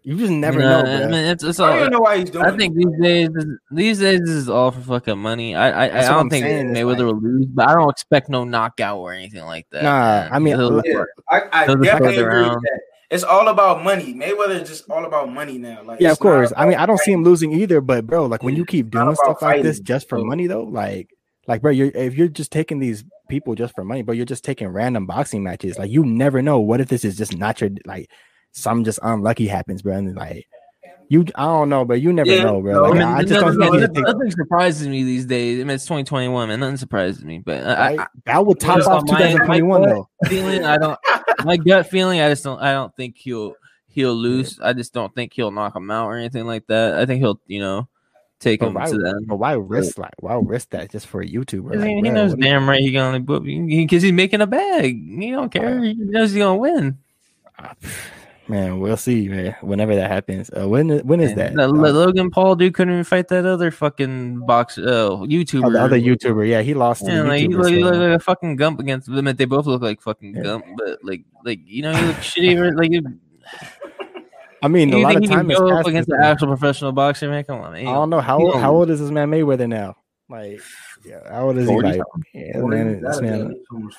you just never Nah, know, I mean, it's, it's I don't even know why he's doing. I think these days, these days, this is all for fucking money. I, I, I don't think saying, Mayweather like- will lose, but I don't expect no knockout or anything like that. Nah, man. I mean, He'll- look- Yeah, I, I They'll definitely agree with that. It's all about money. Mayweather is just all about money now. Like, Yeah, of course. I mean, I don't see him losing either, but bro, like when you keep doing stuff like this just for money though, like like bro, you're if you're just taking these people just for money, but you're just taking random boxing matches. Like you never know. What if this is just not your like some just unlucky happens, bro? And like you I don't know, but you never Yeah, know, bro. no, I mean, I, just don't nothing, nothing, nothing surprises me these days. I mean, it's 2021, man. Nothing surprises me. But I, right? I, that would top just off my- 2021 though. feeling, I don't. My gut feeling, I just don't. I don't think he'll he'll lose. I just don't think he'll knock him out or anything like that. I think he'll, you know, take But him why, to the end. but why risk like why risk that just for a YouTuber? Like, he bro, knows what- damn right he gonna book because he's making a bag. He don't care. He knows he's gonna win. Man, we'll see, man. Whenever that happens, uh, when when is And that? Uh, Logan Paul dude couldn't even fight that other fucking box uh, YouTuber. oh, the other YouTuber, yeah, he lost. Yeah, like he YouTuber, look, he so- like a fucking gump against them. They both look like fucking Yeah. gump, but like, like you know, he look shitty. Like, you I mean, a lot of time can go up against an actual professional boxer, man? Come on, man. I don't know how old, how old is this man Mayweather now? Like, yeah, how old is he? 40 Like, yeah, man, man.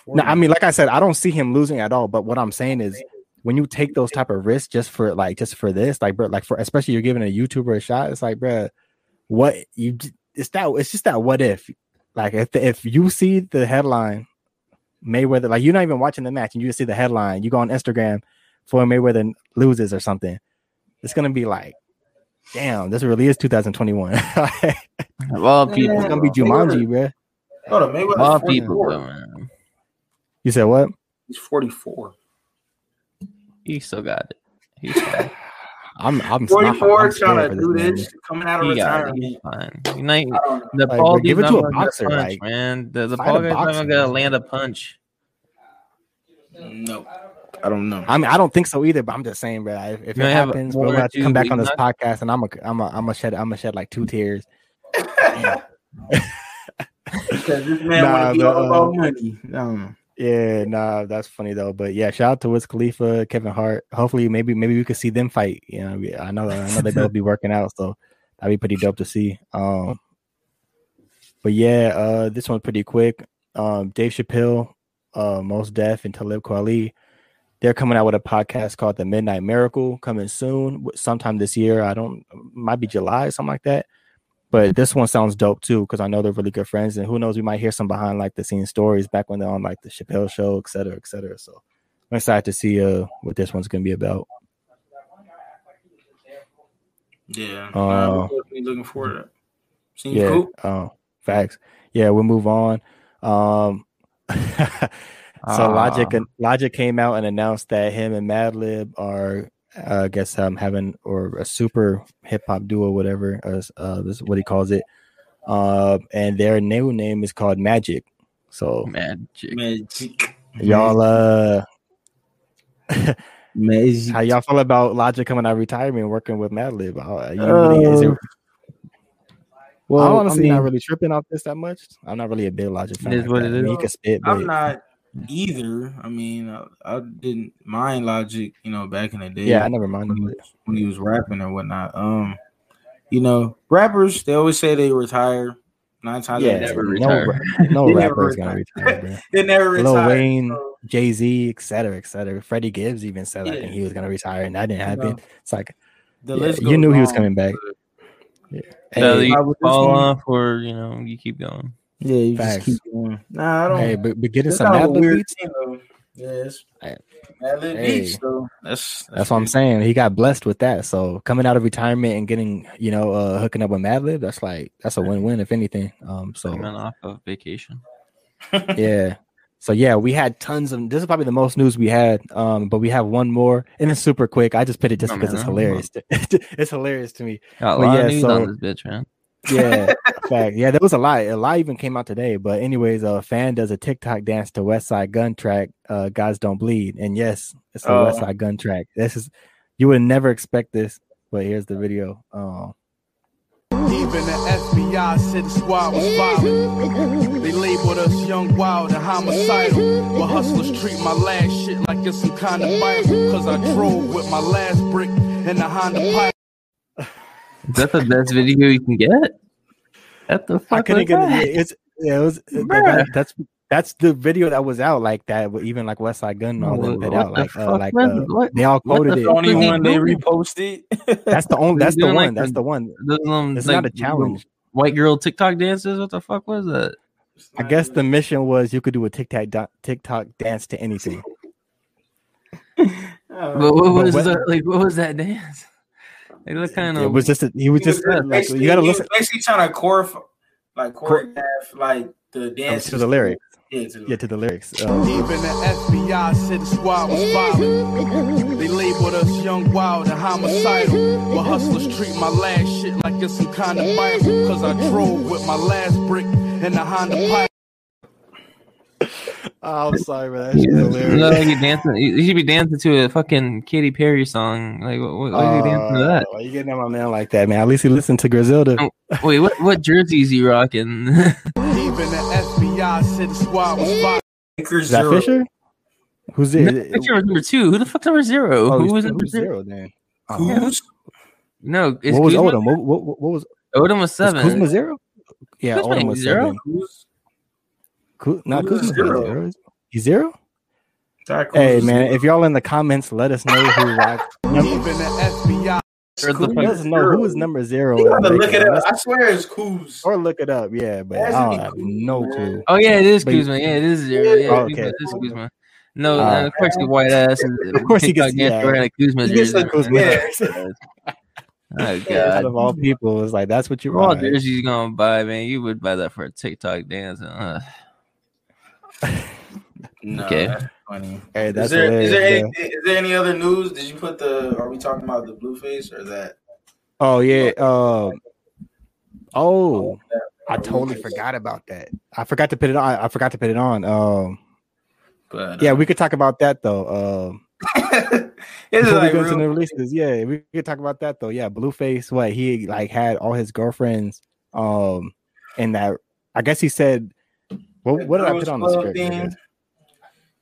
No, I mean, like I said, I don't see him losing at all. But what I'm saying is, when you take those type of risks just for like just for this, like, bro, like for especially you're giving a YouTuber a shot, it's like, bro, what you? It's that. It's just that. What if? Like, if if you see the headline, Mayweather, like you're not even watching the match, and you just see the headline, you go on Instagram, Floyd Mayweather loses or something, it's gonna be like. Damn, this really is 2021. it's Of all people, gonna be Jumanji, bro. Hold on, of Mayweather's all 44. people, though, man. You said what? He's 44. He still got it. He's fine. I'm I'm 44 I'm trying to do man. this, coming out of He got it. retirement. He's fine. You know, I don't know. the Like, Paul give it to not a gonna boxer, punch, like, man. The, the fight Paul guy's not boxer, gonna land a punch. No, I don't know. I mean, I don't think so either. But I'm just saying, bro. If, if it You might have happens, one we'll or have to come back on this knocks. podcast, and I'm a, I'm a, I'm a shed, I'm a shed like two tears. Because this man Nah, want to be all about money. I don't know. Yeah, nah, that's funny though. But yeah, shout out to Wiz Khalifa, Kevin Hart. Hopefully, maybe maybe we could see them fight. You know, I know I know they both be working out, so that'd be pretty dope to see. Um, but yeah, uh, this one's pretty quick. Um, Dave Chappelle, uh, Mos Def, and Talib Kweli, they're coming out with a podcast called The Midnight Miracle, coming soon, sometime this year. I don't, might be July, something like that. But this one sounds dope too, because I know they're really good friends, and who knows, we might hear some behind like the scenes stories back when they're on like the Chappelle show, et cetera, et cetera. So I'm excited to see uh what this one's gonna be about. Yeah, Uh, I'm looking forward to. Seems yeah, cool. uh, facts. Yeah, we'll move on. Um, so Ah. Logic Logic came out and announced that him and Madlib are, uh, I guess, um, having or a super hip hop duo, whatever, as uh, this is what he calls it. Uh, and their new name is called Magic. So Magic. Magic. y'all, uh, Magic. how y'all feel about Logic coming out of retirement working with Madlib? Uh, you really, is it, Uh, Well, I'm honestly I mean, not really tripping off this that much. I'm not really a big Logic fan. It is what that. it I mean, is. he can spit, but I'm not either. I mean, I, I didn't mind Logic, you know, back in the day. yeah, I never mind. when he was, when he was rapping or whatnot. Um, you know, rappers they always say they retire. Nine times Yeah, out never ten, no, retire. no rapper is gonna retire. retire, bro. they never retire. Lil Wayne, so, Jay Z, etc., etc. Freddie Gibbs even said I Yeah. think he was gonna retire, and that didn't you happen. know, It's like the Yeah, list you goes knew he was coming back. but Either hey, you I fall off or you know you keep going. Yeah, you Facts. just keep going. Nah, I don't. hey, but, but getting it's some kind of a Madlib weird beats, thing, though. Yes. Hey. Madlib Hey. beats though. That's That's what I'm saying. He got blessed with that. So coming out of retirement and getting, you know, uh hooking up with Madlib, that's like that's a win-win if anything. Um, so Coming off of vacation. yeah. So yeah, we had tons of. This is probably the most news we had. Um, but we have one more, and it's super quick. I just put it just Oh, because man, it's I don't hilarious. it's hilarious to me. Got a lot yeah, of news so- on this bitch, man. Yeah, fact. Yeah, there was a lot. A lot even came out today. But anyways, a fan does a TikTok dance to Westside Gunn track. Uh, guys don't bleed, and yes, it's a Oh. Westside Gunn track. This is you would never expect this, but here's the video. Um, Even the FBI said the squad was violent. They labeled us young, wild, and homicidal. But hustlers treat my last shit like it's some kind of Bible. Cause I drove with my last brick in the Honda Pilot. Is that the best video you can get? What the fuck? I couldn't was get that? it. It's yeah, it was that- that's that's the video that was out like that. Even like Westside Gunn and all them What put out the like uh, like uh, they all what the quoted it. fuck only one they reposted. That's the only. That's the one. like, That's the- the one. Those, um, It's like, not a challenge. White girl TikTok dances. What the fuck was that? I guess the mission was you could do a TikTok da- TikTok dance to anything. But what was what- the, like? What was that dance? They look kind of. It was just a, he was just He was like basically- you got to he was listen Basically, trying to choreo, like choreograph, like the dance to the lyrics. Yeah, to the Yeah, to the lyrics. Um, Even the FBI said the squad was violent. They labeled us young, wild, and homicidal. But hustlers treat my last shit like it's some kind of Bible. Cause I drove with my last brick in the Honda Pilot. Oh, I'm sorry, but that's You hilarious. look like you dancing. You should be dancing to a fucking Katy Perry song. Like, what, what, what are you oh, dancing to that? Why you getting at my man like that, man? At least he listened to Griselda. Oh. Wait, what? What jerseys you rocking? Even the FBI said the squad was violent. Is that. Fisher? Who's it? Picture was number two. Who the fuck number zero? Oh, Who was number who's zero? zero then? Uh-huh. Kuz? No, is what was Kuzma? Odom? What, what, what was Odom was was seven. Kuzma zero? Yeah, Kuzma Odom was zero. seven. Kuz? Ku- not Kuzma's Kuzma's zero. zero. He's zero. Zach Hey man, zero. if y'all in the comments, let us know who rocked. Even the FBI Or the Let us know who is number zero. You gotta look it up. I swear it's Kuz. Or look it up, yeah, but That's I don't have Kuzma, no clue. Oh yeah, it is Kuzma. Yeah, it is zero. Yeah, Oh, okay. it is Kuzma. No, Uh, uh, of course, the white ass. Of course he gets- yeah. wearing a Kuzma jersey. Kuzma man. jersey. Oh Out god. of all people, it's like that's what you All jerseys you gonna buy, man. You would buy that for a TikTok dance. Uh, No, Okay. that's funny. Hey, Is that's there, hilarious. is, there bro. any, is there any other news? Did you put the? Are we talking about the Blueface or that? Oh yeah. Um. Oh, I totally forgot about that. I forgot to put it on. I forgot to put it on. Um. But, Yeah, uh, we could talk about that though. Um. it's Before like we go into real, the releases, yeah, we could talk about that though. Yeah, Blueface, what he like had all his girlfriends, um, in that. I guess he said, "What? What did I put on the club script?" I thing.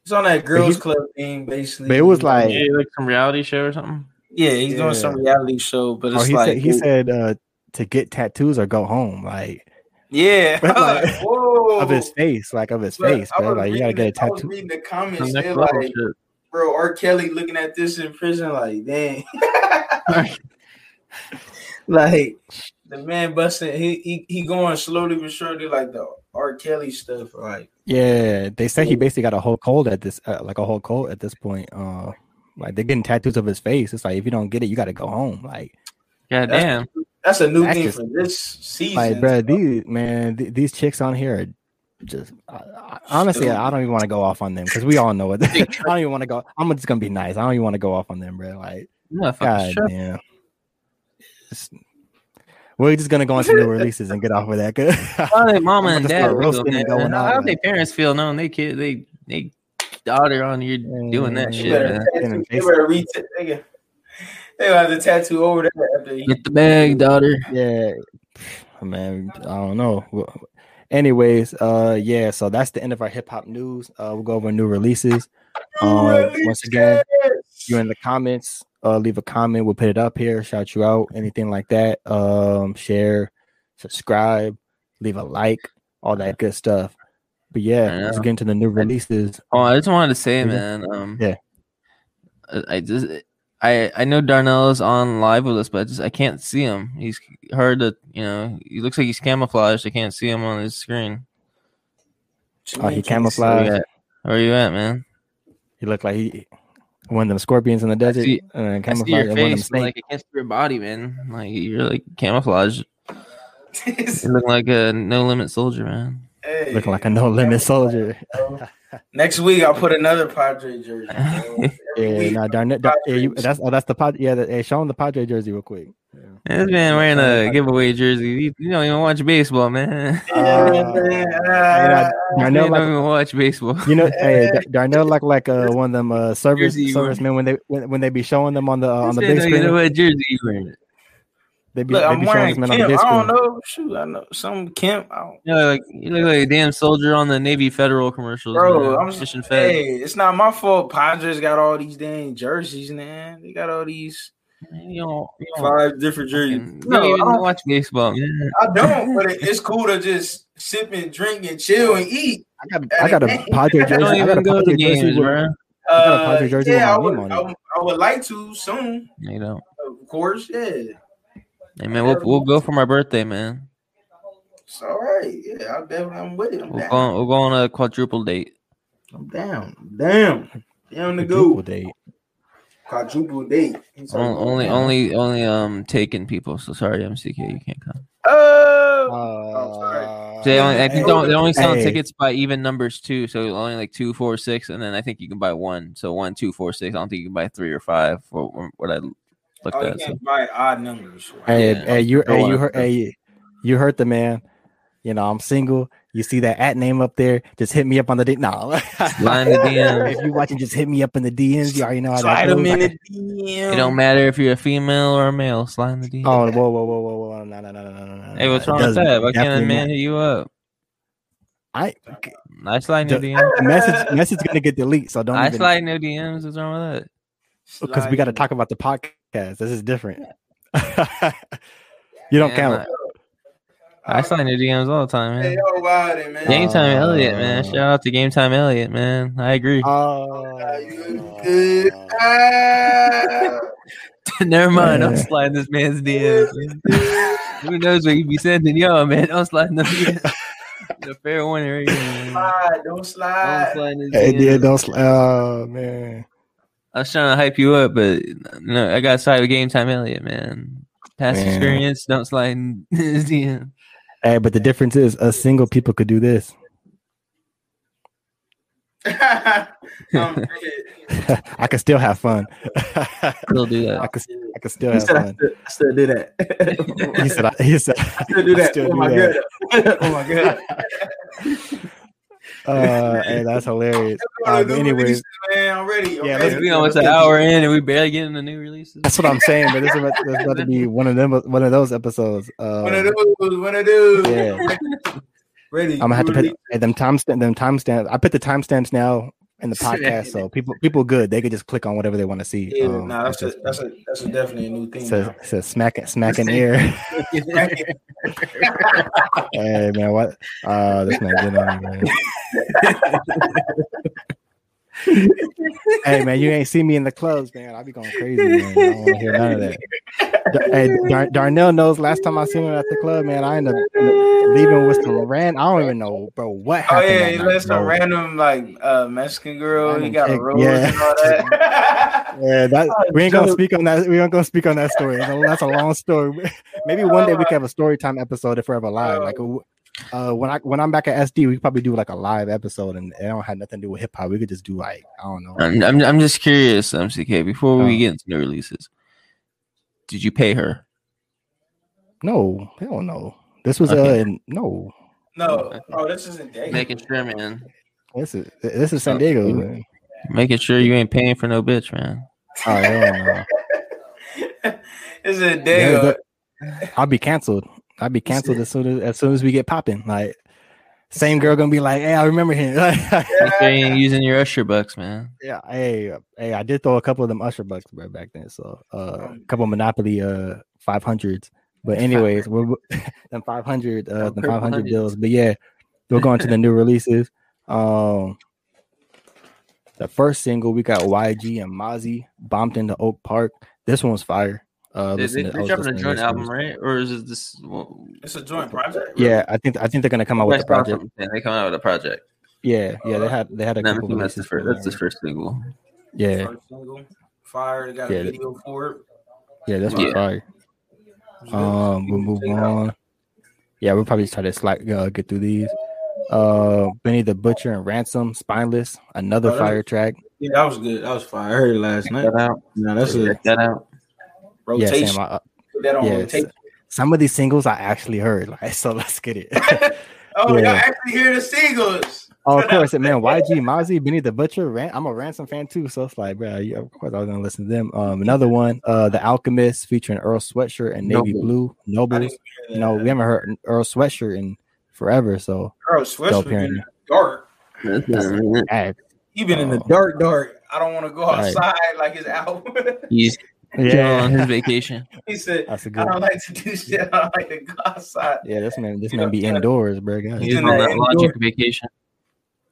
It's on that girls club thing, basically. But it was like, yeah, like some reality show or something. yeah, he's doing some reality show, but oh, it's he like, said he said uh, to get tattoos or go home, like yeah, like, like, whoa, of his face, like of his But face, bro. was Like you gotta get a the- I was tattoo. reading the comments, next they're like, shit. bro, R. Kelly looking at this in prison, like, dang, like the man busting, he he, he going slowly but surely, like the R. Kelly stuff, like. Yeah, they say he basically got a whole cold at this, uh, like a whole cold at this point. Uh, like they're getting tattoos of his face. It's like if you don't get it, you got to go home. Like, God damn. That's a new That's thing just- for this season. like, bro, these man, th- these chicks on here are just I, I, honestly, I don't even want to go off on them because we all know it. I don't even want to go. I'm just gonna be nice. I don't even want to go off on them, bro. Like, Motherfucker, God shut damn. It's- we're just gonna go on into new releases and get off with that. 'cause- How their mama and dad start feel, man? going How, out, how their parents feel knowing they kid they they daughter on you doing that Mm, shit, better, man. tattoo, they better re- they got- they gonna have the tattoo over there after he Get the bag, daughter. yeah man i don't know anyways uh yeah so that's the end of our hip-hop news uh we'll go over new releases um once again you're in the comments uh leave a comment we'll put it up here shout you out anything like that um share subscribe leave a like all that good stuff but yeah let's get into the new releases Oh, I just wanted to say, Yeah. man. Um, Yeah. I, I just I I know Darnell is on live with us, but I just I can't see him. He's hard to you know. He looks like he's camouflaged. I can't see him on his screen. oh he Where camouflaged you at? Where you at, man? He looked like he one of them scorpions in the desert. see- and I see camouflage your and one of them face, but, snakes. like against your body, man. Like you're like camouflage. You look like a no limit soldier, man. Hey, looking like a no limit soldier. Next week I'll put another Padre jersey. Yeah, week, no, darn it. Dar- yeah, you, that's oh, that's the pod. Yeah, the, hey, show him the Padre jersey real quick. This man wearing a giveaway jersey. You, you don't even watch baseball, man. Yeah, man. Hey, Ah. now, You Darnell don't even watch baseball. you know, hey, Dar- Darnell like like uh, one of them uh, service Jersey servicemen when they when, when they be showing them on the uh, on the big don't even know screen. what jersey you wearing. They be, Look, they I'm showing wearing us men on Kemp. the I don't know. Shoot, I know some Kemp. I don't, know, like you look like a damn soldier on the Navy Federal commercials. bro, man. I'm fishing fed. Hey, it's not my fault. Padres got all these damn jerseys, man. They got all these You don't, you don't, five different jerseys. fucking- No, you I don't watch baseball, man. I don't. But it, it's cool to just sip and drink and chill and eat. I got I got a Padre You jersey. don't I got even a go to Padre games, jersey. with- bro. got a Uh, Padre jersey yeah, I would, I, would, I would like to soon. You don't. Of course, yeah. Hey man, we'll we'll go for my birthday, man. It's all right. Yeah, I'll definitely. I'm with it. I'm We'll down. go on, we'll go on a quadruple date. I'm down. I'm down. Down to Quadruple go. date. Quadruple date. He's like, oh, Only only only um taking people. So sorry, MCK, you can't come. Oh. sorry. Uh, They only I think they only, they only sell Hey. tickets by even numbers too. So only like two, four, six, and then I think you can buy one. So one, two, four, six. I don't think you can buy three or five for what I looked Oh, you can't buy odd numbers. Hey, Yeah, hey, you, hey, you heard, hey, you heard the man. You know, I'm single. You see that at name up there? Just hit me up on the D. No, Line the DMs. if you watching, just hit me up in the DMs. You already know how that Slide goes. them in the DM. It don't matter if you're a female or a male. Slide in the DM. oh, whoa, whoa, whoa, whoa, whoa, no, no, no, no, no, no, no. hey, what's wrong with that? Why can't a man hit you up? I I slide in The- DMs. the message message gonna get deleted, so don't I even slide in your DMs. What's wrong with that? Because we got to talk about the podcast. This is different. you don't Man, count. I, I slide in your DMs all the time, Hey, man. yo, about it, man. Game time Uh, Elliott, man. Shout out to Game Time Elliott, man. I agree. Oh, Good. Ah. Never mind. I'm sliding this man's DMs. man. Who knows what you be sending y'all, man? Don't slide in the DMs. The fair warning right here. man. Slide, don't slide. Don't slide. slide his hey, DMs. yeah, don't. Sl- oh man. I was trying to hype you up, but no, I got side with Game Time Elliott, man. Past Man. experience, don't slide in his DM. Hey, but the difference is, us single people could do this. I'm. I can still have fun. Still do I that. could, I could still He have said I fun. still, I still do that. He said, I, he said, I still do that. still oh do my that. god. oh my god. Uh, hey, that's hilarious. Go to but anyways, man, I'm. Yeah, okay? let's- We almost an hour in and we barely getting the new releases. that's what I'm saying. But this is about, this is about to be one of them, one of those episodes. Uh, One of those, one of those. Yeah. Ready. I'm gonna have to put hey, them timestamp them timestamps. I put the timestamps now in the podcast, so people people good. They could just click on whatever they want to see. Yeah, Um, nah, that's it's a, that's a that's a definitely a new thing. says now. says smack it smack in the air. hey man, what? Uh, this man getting on me, man. hey man, you ain't see me in the clubs, man. I be going crazy, man. I don't want to hear none of that. Hey, Dar- Darnell knows. Last time I seen him at the club, man, I ended up leaving with some ran. I don't even know, bro. What Oh happened? yeah, he left some random like uh Mexican girl. He Random got a chick, rose yeah. and all that. Yeah, that Oh, we ain't gonna speak on that. We ain't gonna speak on that story. That's a, that's a long story. Maybe one day we can have a story time episode if we're ever live. Like, uh, when I when I'm back at SD, we could probably do like a live episode, and it don't have nothing to do with hip hop. We could just do like I don't know. I'm, I'm, I'm just curious, MCK, before we Oh. get into the releases, did you pay her? No, hell no. This was Okay. uh in, no. no, oh, this isn't Dayton. Making sure, man. This is this is San Diego. Man. Making sure you ain't paying for no bitch, man. Oh hell no. This is Yeah, Dago. I'll be canceled. I'll be canceled as soon as as soon as we get popping. Like same girl gonna be like, hey, I remember him. Make sure you ain't using your Usher bucks, man. Yeah, hey, hey, I did throw a couple of them Usher bucks bro, back then. So uh, a couple of Monopoly uh five hundreds. But anyways, we're them five hundred uh the purple five hundred hundreds. bills. But yeah, we're going to the new releases. Um the first single we got YG and Mozzy Bompton to Oak Park. This one was fire. Uh They, they, they're dropping a joint album, right? Or is it this? Well, It's a joint project. Yeah, I think I think they're gonna come out with West the project. Boston, They come out with a project. Yeah, yeah, they had they had a Nah, couple I think that's the for first. That's the first single. Yeah, First single, Fire. They got Yeah. a video for it. yeah, that's Yeah. yeah. fire. It's. Um, we'll move on. Yeah, we'll probably try to slide, uh, get through these. Uh, Benny the Butcher and Ransom, Spineless, another Oh, fire was- track. Yeah, that was good. That was fire. I heard it last night. That out. No, that's a that out. Yeah. Sam. I, Put that on yeah, rotation. some of these singles I actually heard. Like, so let's get it. oh, Yeah. y'all actually hear the singles. oh, of course, man. YG, Mozzy, Benny the Butcher. Ran- I'm a Ransom fan too, so it's like, bro, yeah, of course I was gonna listen to them. Um, another one, uh, The Alchemist, featuring Earl Sweatshirt and Navy Noble. Blue I Nobles. You know, we haven't heard Earl Sweatshirt in forever, so Earl Sweatshirt Dope been in hearing the dark. ah, He in the Oh. dark, dark. I don't want to go Right. outside like his album. He's yeah. on his vacation. he said, that's a "I don't like to do shit. I don't like to go outside." Yeah, this man, this You man know, be indoors, bro. God. He's in on that that indoor- logic vacation.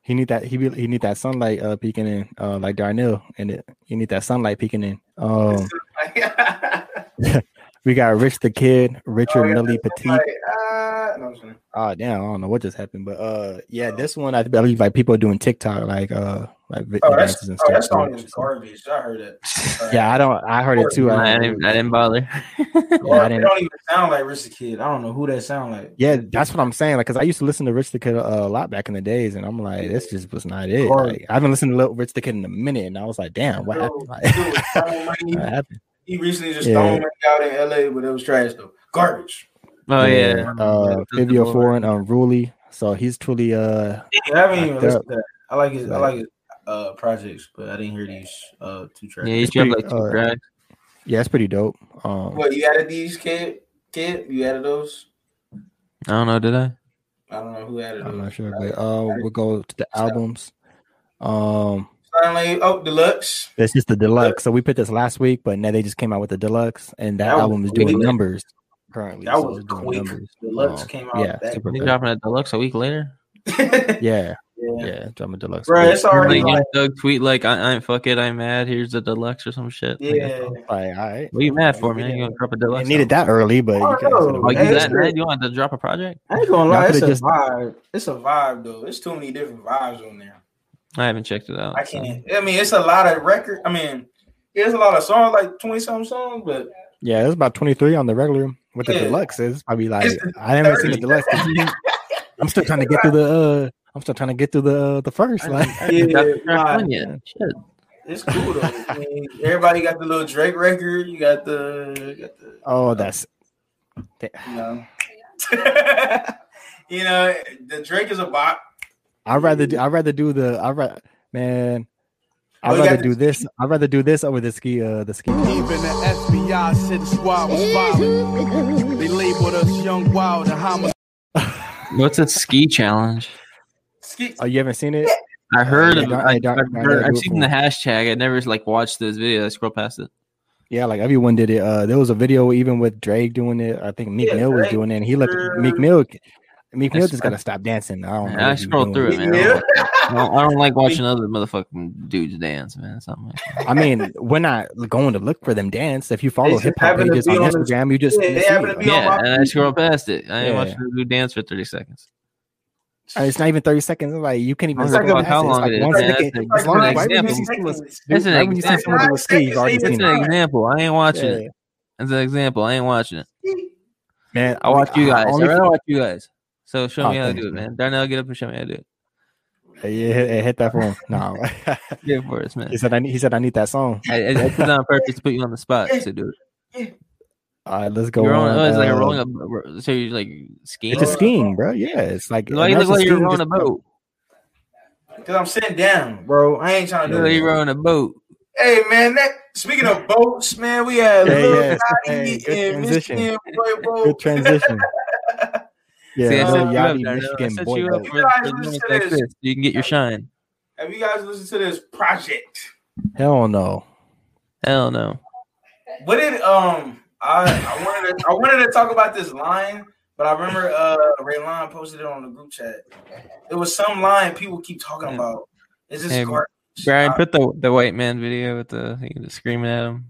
He need that. He be, he need that sunlight uh peeking in, uh like Darnell, and it. He need that sunlight peeking in. Um, we got Rich the Kid, Richard Oh, yeah, Millie Petit. like, ah, no, I'm. Oh damn, I don't know what just happened, but uh, yeah, this one I believe like people are doing TikTok like uh like Oh, dances that's and oh, that stuff. song is garbage. I heard that. yeah, I don't. I heard it too. I I, didn't, I didn't bother. yeah, I didn't. don't even sound like Rich the Kid. I don't know who that sound like. Yeah, that's what I'm saying. Like, cause I used to listen to Rich the Kid uh, a lot back in the days, and I'm like, this just was not it. Like, I haven't listened to Lil Rich the Kid in a minute, and I was like, damn, what happened? Like, Dude, what happened? he recently just Yeah. thrown out in LA, but it was trash though. Garbage. Oh yeah. uh, Fivio Four and Unruly. So he's truly uh, Yeah, I haven't even listened to that. I like his I like his uh projects, but I didn't hear these uh two tracks. Yeah, he's It's pretty, like two uh, tracks. yeah, it's pretty dope. Um, What you added these kid? Kid, you added those? I don't know. Did I? I don't know who added those. I'm not sure, but uh, we'll go to the albums. Um, Finally, oh, deluxe. This is the deluxe. So we put this last week, but now they just came out with the deluxe, and that, That album is doing quick. numbers currently. That so was it's doing quick. numbers. Deluxe Um, came out. yeah, that super dropping a deluxe a week later. yeah. Yeah, yeah. yeah, drama deluxe. Bro, it's already Like, like, Young Thug tweet like, I, "I'm fuck it, I'm mad. Here's the deluxe or some shit." Yeah. Like, all right. what are you mad for, man? You gonna drop a I deluxe? needed that early, but you Oh, guys no. could've Oh, you Hey, that good. mad? You want to drop a project? I ain't gonna lie, it's a just- vibe. It's a vibe though. It's too many different vibes on there. I haven't checked it out. I can't. I mean, it's a lot of record. I mean, there's a lot of songs, like twenty some songs, but Yeah, it's about 23 on the regular. With the Yeah. deluxe, it's probably like It's the I haven't seen the 30. deluxe. I'm still trying to get through the. uh I'm still trying to get through the uh, the first. I Like, haven't even got the Yeah, nah. one. Shit. it's cool though. I mean, everybody got the little Drake record. You got the, you got the, oh, that's you know, you know, the Drake is a bot. I'd rather do. I'd rather do the. I rather man. Oh, I'd you rather do the- this. I'd rather do this over the ski. Uh, the ski. Even the FBI said the squad was violent. They labeled us young, wild, and homicide. What's a ski challenge? Ski- Oh, you haven't seen it? I heard Yeah, of, don't- I, hey, don't- I've, heard, I've seen for the hashtag. I never like watched this video. I scroll past it. Yeah, like everyone did it. Uh, there was a video even with Drake doing it. I think Meek Yeah, Mill was Drake, doing it. And he let. Meek Mill. Meek Mill just gotta stop dancing. I don't know. I what he's scrolled through doing. it, man. Yeah. I don't, I don't like watching other motherfucking dudes dance, man. Something like I mean, we're not going to look for them dance. If you follow hip hop happen to pages be on on the- Instagram, you just Yeah, see it. Like, yeah, and I feed. scroll past it. I ain't Yeah. watching the dude dance for 30 seconds. Uh, it's not even thirty seconds. It's Like you can't even. Look at about how it. It's long like it is, one man. second. That's an- As long as you example. see someone, That's an right when you see example. someone do a ski, you've already It's It's seen an example. I ain't watching Yeah. it. It's an example. I ain't watching it. Man, I watch you guys. I Only rather watch you guys. So show Oh, me how to do it, man. man. Darnell, get up and show me how to do it. yeah, hit, hit that for him. No, Get for us, man. he said I need. He said I need that song. I, I, I it on purpose to put you on the spot to do it. All right, let's go You're on. rolling, oh, it's like a uh, rolling up. So you're like skiing. It's a skiing, bro. Yeah, it's like Why you look like you're skiing rowing a boat? Because I'm sitting down, bro. I ain't trying to look do like it. you're rowing a boat. Hey man, that speaking of boats, man, we had Yeah, Lil yeah. Yachty Hey, good and transition. Michigan Boy Boat. Good transition. Yeah, See, I Lil set you up, Yachty, Darnell. Michigan set boy you boat. for, You guys for listen to this. this. You can get your shine. Have you guys listened to this project? Hell no. Hell no. What did um I I wanted to I wanted to talk about this line, but I remember uh Raylon posted it on the group chat. It was some line people keep talking Yeah. about. Is just Hey, garbage. Brian, Uh, put the the white man video with the he was screaming at him.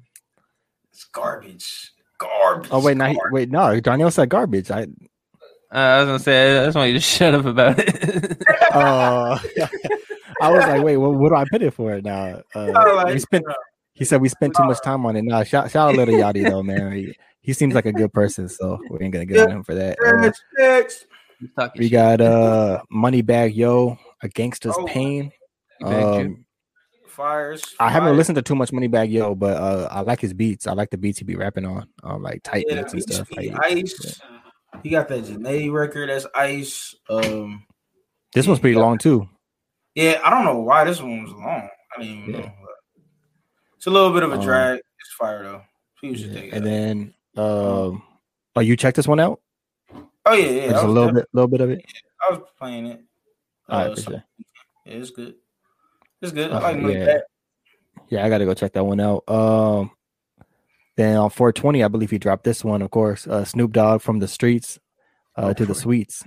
It's garbage. Garbage. Oh wait, now he, wait, no. Darnell said garbage. I I was gonna say I just want you to shut up about it. Uh, I was like, wait, what, what do I put it for now? Uh, like, we spent. He said we spent too much time on it. Nah, shout, shout out little Yachty though, man. He, he seems like a good person, so we ain't gonna get on him for that. Uh, Next, next. He's talking we got uh, Moneybagg Yo, A Gangster's Oh, Pain. Um, Fires. I haven't listened to too much Moneybagg Yo, but uh, I like his beats. I like the beats he be rapping on, um, like tight Yeah, beats and stuff. Like, ice. He got that Janae record. That's ice. Um, this one's pretty long too. yeah, I don't know why this one was long. I didn't even Yeah. know. It's a little bit of a Um, drag. It's fire though. Yeah, it. And then, um, oh, you checked this one out? oh yeah, yeah. Just I a little bit, little bit of it. I was playing it. All right, Uh, for so- sure. yeah, it's good. It's good. I Uh, like yeah. Bag. Yeah, I got to go check that one out. Um, then on 420, I believe he dropped this one, of course. Uh, Snoop Dogg from the streets uh, Oh, to the sweets.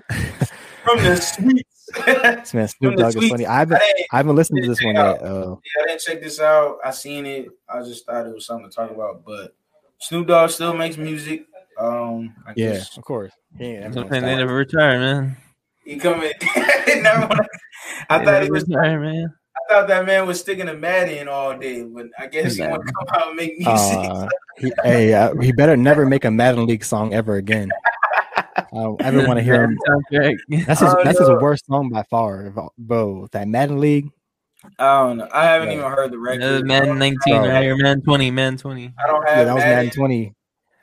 from the sweets. yeah, Man, Snoop Dogg is funny. I haven't, I I haven't listened to this one check yet. Uh, I didn't check this out. I seen it. I just thought it was something to talk about. But Snoop Dogg still makes music. Um, I yeah, guess of course. Yeah, Something they never retire, man. he coming. Never mind. I They thought he was. retire, man. I thought that man was sticking to Madden all day, but I guess he want to come out and make music. Uh, he, hey, uh, he better never make a Madden League song ever again. I don't ever want to hear him. That's his. Oh, that's his worst song by far, bro. That Madden League. I don't know. I haven't Yeah. even heard the record. Uh, man 19 Bro. right here, man 20, man 20. I don't have Yeah, that was Madden. Madden 20.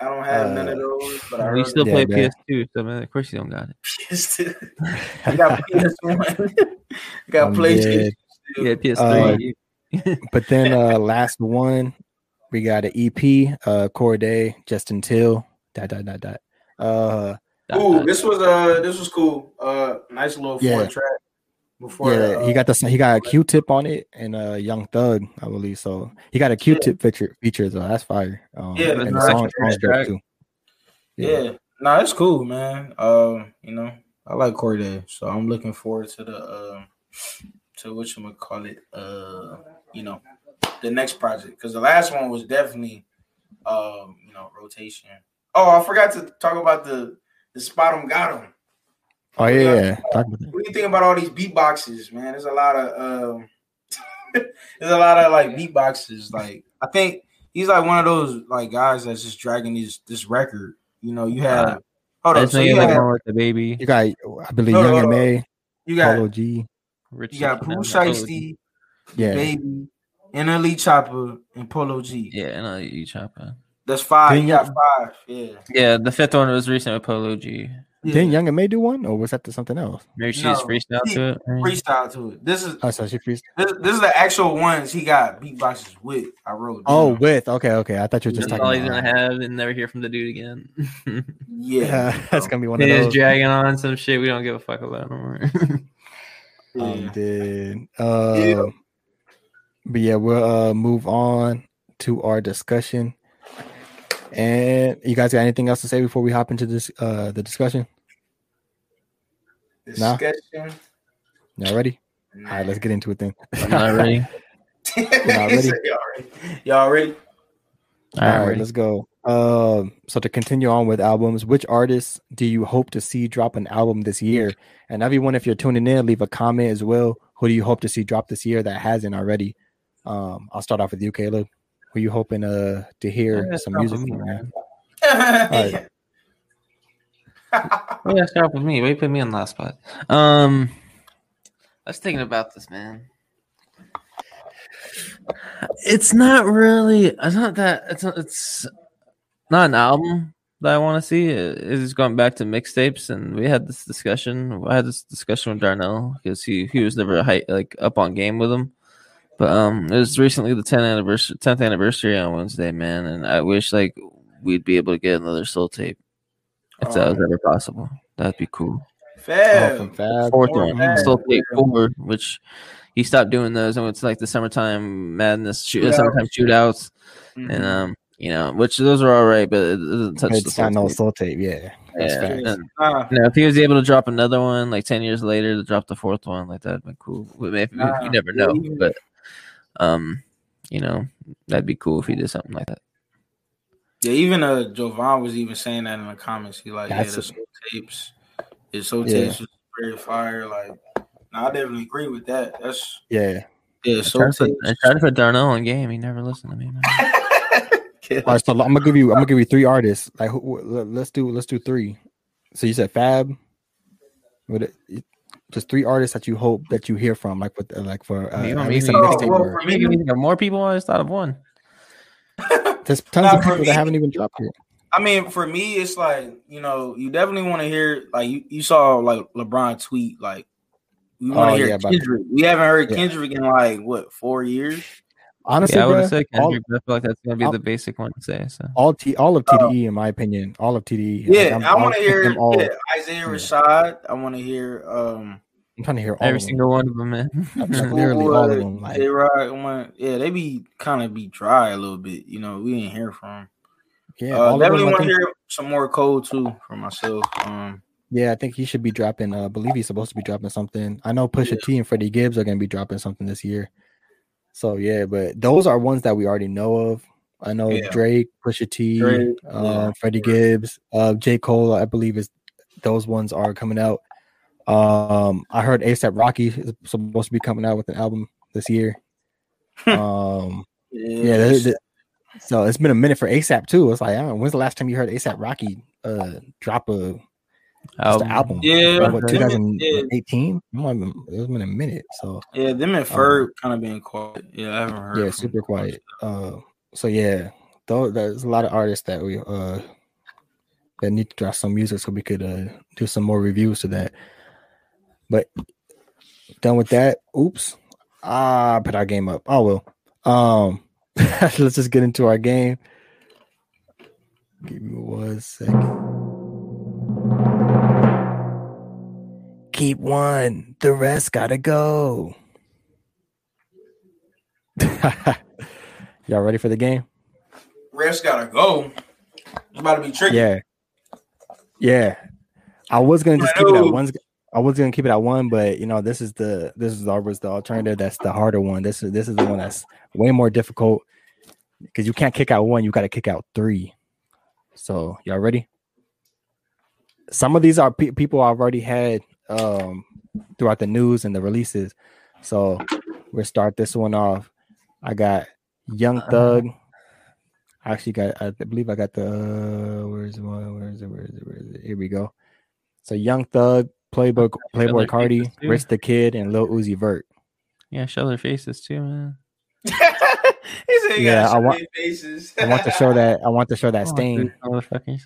I don't have Uh, none of those, but I We still Yeah, play man. PS2, so man, of course you don't got it. PS2. I got PS1. I got I'm PlayStation. dead. Yeah, PS3. But then uh last one, we got an EP, uh Cordae, Just Until, dot dot dot dot. Uh Ooh, this was uh this was cool. Uh nice little Yeah. four track before yeah, uh, he got the he got a Q tip on it and uh Young Thug, I believe. So he got a Q tip feature feature, so that's fire. Um, Yeah, and the that's song, nice song's dope track. too. yeah. Nah, it's cool, man. Um, you know, I like Cordae, so I'm looking forward to the uh to what you call it, uh, you know, the next project. Because the last one was definitely um, you know, rotation. Oh, I forgot to talk about the the spot 'em got 'em. Oh yeah, yeah. Talk about. What do you think about all these beatboxes, man? There's a lot of um there's a lot of like beatboxes. Like I think he's like one of those like guys that's just dragging this this record. You know, you have Uh, hold I up, just so you you like have more with the baby. You got I believe No, no, Young no. M.A., you got Polo G. Rich you got Chicken, Pooh G. Shiesty, Yeah. Baby, and NLE Choppa and Polo G. Yeah, and I'll chopper. That's five. Didn't You got five. Yeah. Yeah, the fifth one was recent with Polo G. yeah. Didn't Young M.A. do one, or was that to something else? Maybe she No, just freestyle he- to it. right? freestyle to it. This is Oh, so she freest- this, this is the actual ones he got beatboxes with. I wrote. Oh, down. with okay, okay. I thought you were just That's talking all he's about. gonna have and never hear from the dude again. yeah. Yeah, that's gonna be one of He is those. dragging on some shit we don't give a fuck about no more. yeah. Um, did uh, Yeah. but yeah, we'll uh move on to our discussion. And you guys got anything else to say before we hop into this uh the discussion? Nah. Discussion. Y'all ready? All right, let's get into it then. I'm not ready. Y'all ready? ready? Y'all ready? All All right, right, ready. let's go. Um, so to continue on with albums, which artists do you hope to see drop an album this year? And everyone, if you're tuning in, leave a comment as well. Who do you hope to see drop this year that hasn't already? Um, I'll start off with you, Caleb. Who you hoping uh to hear some music with me, from? Man? man. Oh, yeah, start with me. Why you put me on the last spot? Um, I was thinking about this, man. It's not really. It's not that. It's not. It's not an album that I want to see. It- It's going back to mixtapes, and we had this discussion. I had this discussion with Darnell because he he was never high, like up on game with him. But um, it was recently the 10th anniversary, 10th anniversary on Wednesday, man, and I wish like we'd be able to get another soul tape if that was ever possible. That'd be cool. Oh, Fab. from Fourth one, Fab. soul tape four, which he stopped doing those, and it's like the summertime madness, shoot, Shootouts. summertime shootouts, Mhm. and um, you know, which those are all right, but it doesn't touch the It's soul not no tape. soul tape. Yeah, that's Yeah, facts. and, Nah, you know, if he was able to drop another one like ten years later to drop the fourth one, like that'd been cool. Maybe, Nah, you never know, but um, you know, that'd be cool if he did something like that. yeah, even uh Jovan was even saying that in the comments. He like, That's yeah, the soul tapes. It's so Yeah. tasteless, very fire. Like, nah, I definitely agree with that. That's Yeah. yeah, I so tried, to I tasteless. tried to put Darnell in game. He never listened to me. Man. All right, so I'm gonna give you. I'm gonna give you three artists. Like, who, who- let- let's do. Let's do three. So you said Fab. Would it, just three artists that you hope that you hear from, like with, like for uh, You at least a mixtape. well, or- Maybe we more people. I just thought of one. There's tons Nah, of people me- that haven't even dropped yet. I mean, for me, it's like you know, you definitely want to hear like you, you saw like LeBron tweet like we want to Oh, hear yeah, about- Kendrick. We haven't heard Yeah. Kendrick in like what four years. Honestly, yeah, I would bruh, have said all, Kendrick, but I feel like that's gonna be I'll- the basic one to say. So all T, all of TDE, in my opinion, all of TDE. Yeah, I'm- I want to hear all. yeah, Isaiah Rashad. I want to hear um I'm trying to hear all every of them. single one of them, man. Like, literally all of them. Like, J-Rod, I want- yeah, they be kind of be dry a little bit. You know, we didn't hear from. yeah, uh, definitely want to hear some more code too for myself. Um, Yeah, I think he should be dropping. Uh, I believe he's supposed to be dropping something. I know Pusha Yeah. T and Freddie Gibbs are going to be dropping something this year. So yeah, but those are ones that we already know of. I know Yeah. Drake, Pusha T, Drake, uh, yeah. Freddie Gibbs, uh, J Cole. I believe is those ones are coming out. Um, I heard ASAP Rocky is supposed to be coming out with an album this year. um, yeah, th- th- so it's been a minute for ASAP too. It's like, I don't know, when's the last time you heard ASAP Rocky uh drop a just an album? Yeah, Like, what, them and- 2018? It's been a minute. So yeah, them and Ferg kind of being quiet. Yeah, I haven't heard. Um, yeah, super quiet. Uh, so yeah, though there's a lot of artists that we uh that need to drop some music so we could uh do some more reviews to that. But done with that. Oops. Ah, put our game up. Oh well. Um, let's just get into our game. Give me one second. Keep one. The rest gotta go. Y'all ready for the game? Rest gotta go. It's about to be tricky. Yeah. Yeah. I was gonna just keep it at one. I was gonna keep it at one, but you know, this is the this is always the alternative. That's the harder one. This is this is the one that's way more difficult because you can't kick out one, you gotta kick out three. So y'all ready? Some of these are pe- people I've already had um throughout the news and the releases. So we'll start this one off. I got Young Thug. I actually got I believe I got the uh, where is it where is it where is it where is it here we go. So Young Thug, Playboy Playboi Carti, Faces. Rich the Kid, and Lil Uzi Vert. Yeah, show their faces too, man. he said he Yeah, got I want- faces. I want to show that I want to show that Oh, stain. dude, Motherfuckers.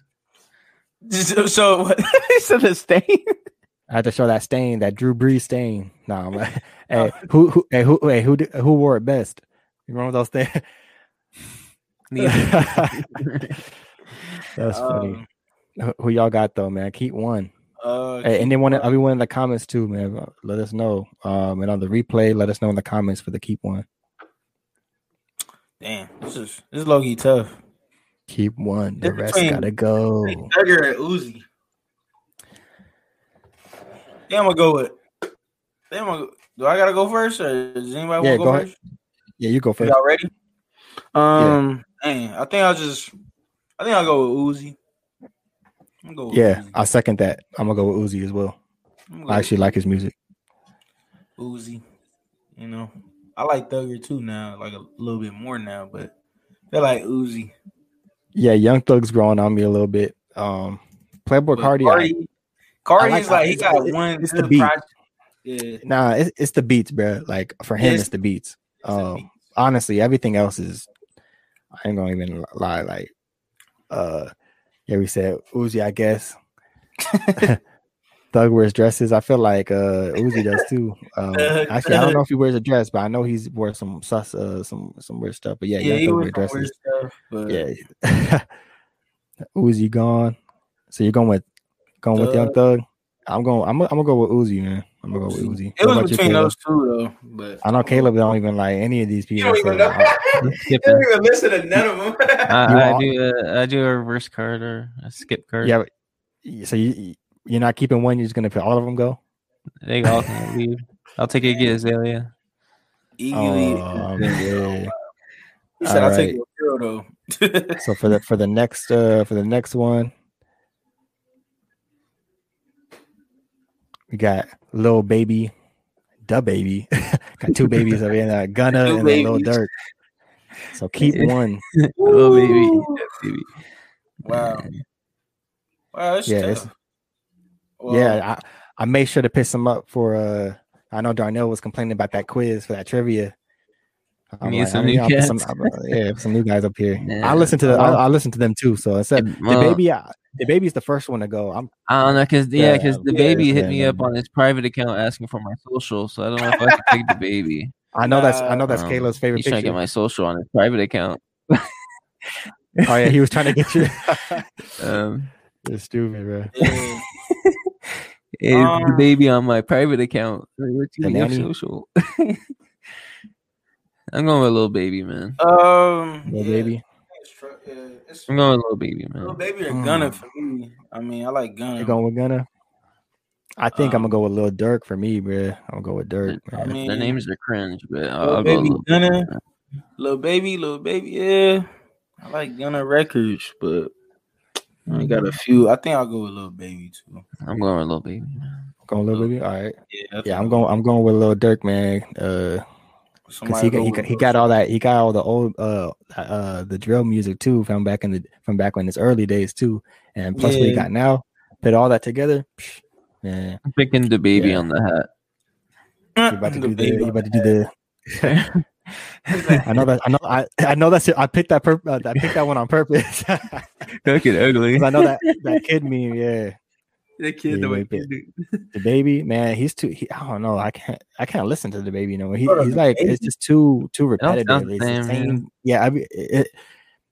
so, so what? he said the stain. I had to show that stain, that Drew Brees stain. Nah, I'm like, hey, who who hey, who hey, who did- who wore it best? You remember those things? That's funny. Um, Who- y'all got though, man? Keep one. uh, Hey, and then one, everyone in the comments too, man. uh, Let us know. Um, and on the replay, let us know in the comments for the keep one. damn, this is this is low key tough. Keep one. The It's rest between- gotta go. Thugger and Uzi. Yeah, I'm gonna go with. I'm gonna, do I gotta go first, or does anybody Yeah, want to go go, ahead. first? Yeah, you go first. Y'all ready? Um, dang, I think I'll just. I think I'll go with Uzi. I'm go with Yeah, Uzi. I second that. I'm gonna go with Uzi as well. I'm gonna go I actually like his music. Uzi. You know, I like Thugger too now, like a little bit more now, but I like Uzi. Yeah, Young Thug's growing on me a little bit. Um, Playboi Carti, Carti, Carti's like- like, he got it's- one it's the beat. project. Yeah, nah, it's, it's the beats, bro. Like for him, Yes. it's the beats. it's Um, beat. honestly, everything else is. I ain't gonna even lie. Like, uh, yeah, we said Uzi. I guess Thug wears dresses. I feel like uh Uzi does too. Um, actually, I don't know if he wears a dress, but I know he's wore some sus, uh, some some weird stuff. But yeah, yeah, he Thug was wear dresses. stuff, but Yeah, Uzi gone. So you're going with going with Young Thug. Thug. I'm going. I'm. gonna- I'm gonna go with Uzi, man. I'm gonna go with Uzi. It What was between those two though, but I know Caleb don't even like any of these you people. don't even so know. I- you don't even listen to none of them. I, I do a, I do a reverse card or a skip card. yeah. but- So you you're not keeping one. You're just gonna put all of them go. They all can leave. I'll take it. get Azalea. Eagerly, Oh, yeah. he said, "I'll all take right. your girl though." So for the for the next uh for the next one, We got little Baby, Da Baby. got two babies over here, uh, Gunna Two and then Lil babies. Durk. So keep one. little baby, baby. Wow. Wow, it's Yeah, it's- Well, yeah, I, I made sure to piss him up for uh I know Darnell was complaining about that quiz for that trivia. I'm Need like, some I mean, new I'll some, I'm, uh, yeah, some new guys up here. Yeah. I listen to the, I, I listen to them too. So I said, the baby, I, the baby's the first one to go. I'm I don't know, cause yeah, Yeah, cause the yeah, baby hit yeah, me yeah. up on his private account asking for my social, so I don't know if I can take the baby. I know that's I know that's Um, Kayla's favorite He's trying to get my social on his private account. oh yeah, he was trying to get you. Um, You're stupid, bro. yeah. Hey, the Um, baby on my private account. Like, what you The your social? I'm going with little baby, man. Um, Little yeah, baby. It's yeah, it's I'm going with little baby, man. little man. baby or Mm. Gunna for me. I mean, I like Gunna. You going with Gunna? I think I'm Um, gonna go with Lil Durk for me, bro. I'm gonna go with Durk. I mean, Their names are cringe, but I'll, little I'll go baby little Gunna, little baby, little baby. Yeah, I like Gunna records, but I got a few. I think I'll go with little baby too. I'm going with little baby. going Lil Baby. All right. Yeah, I think Yeah, I'm going. go I'm going with Lil Durk, man. Uh, with because he got, he he got all that he got all the old uh uh the drill music too from back in the from back when his early days too and plus what he got now put all that together psh, man I'm picking the baby Yeah. on the hat. you about to The do the baby you on about to do the I know that I know I I know that's it. I picked that pur- uh, I picked that one on purpose. Look Fucking ugly. I know that that kid meme yeah The kid, the way kid. the baby man he's too he, I don't know I can't I can't listen to the baby no more he, he's like baby? it's just too too repetitive sound the It's the same, same- yeah I mean, it,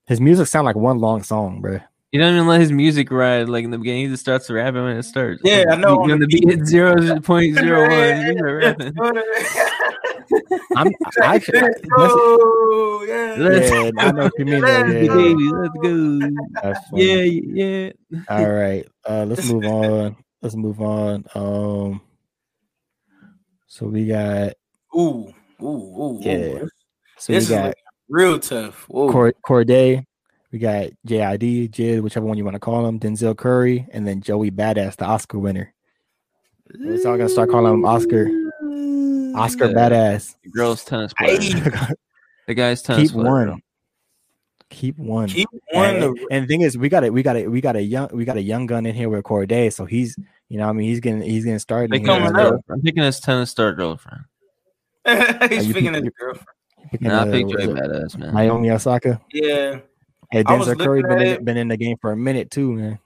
his music sound like one long song bro You don't even let his music ride like in the beginning. He just starts rapping when it starts. Yeah, I know, When on the the beat hit zero point zero one, he's rapping. I'm I actually that's, oh yeah. Let's- yeah, I know what you mean. Let's The Yeah, baby, let's go. that's. Yeah, yeah. All right. Uh, let's move on. Let's move on. Um, so we got Ooh, ooh, ooh, Yeah. ooh. so This we got like real tough. Whoa. Cor- Cordae. We got JID, Jid, whichever one you want to call him, Denzel Curry, and then Joey Badass, the Oscar winner. We're all gonna start calling him Oscar. Oscar Yeah. Badass. The girl's tennis player. Hey, The guy's tennis Keep player. one. Keep one. keep one. and, to- and the thing is, we got it. We got it. We got a young. We got a young gun in here with Cordae, so he's, you know, I mean, he's getting, he's getting started. They coming here. up. up. I'm picking his tennis star girlfriend. He's you picking his girlfriend. Picking, Nah, I picked what is Joey it? Badass, man. Naomi Osaka. Yeah. Hey, Denzel Curry been in, been in the game for a minute too, man.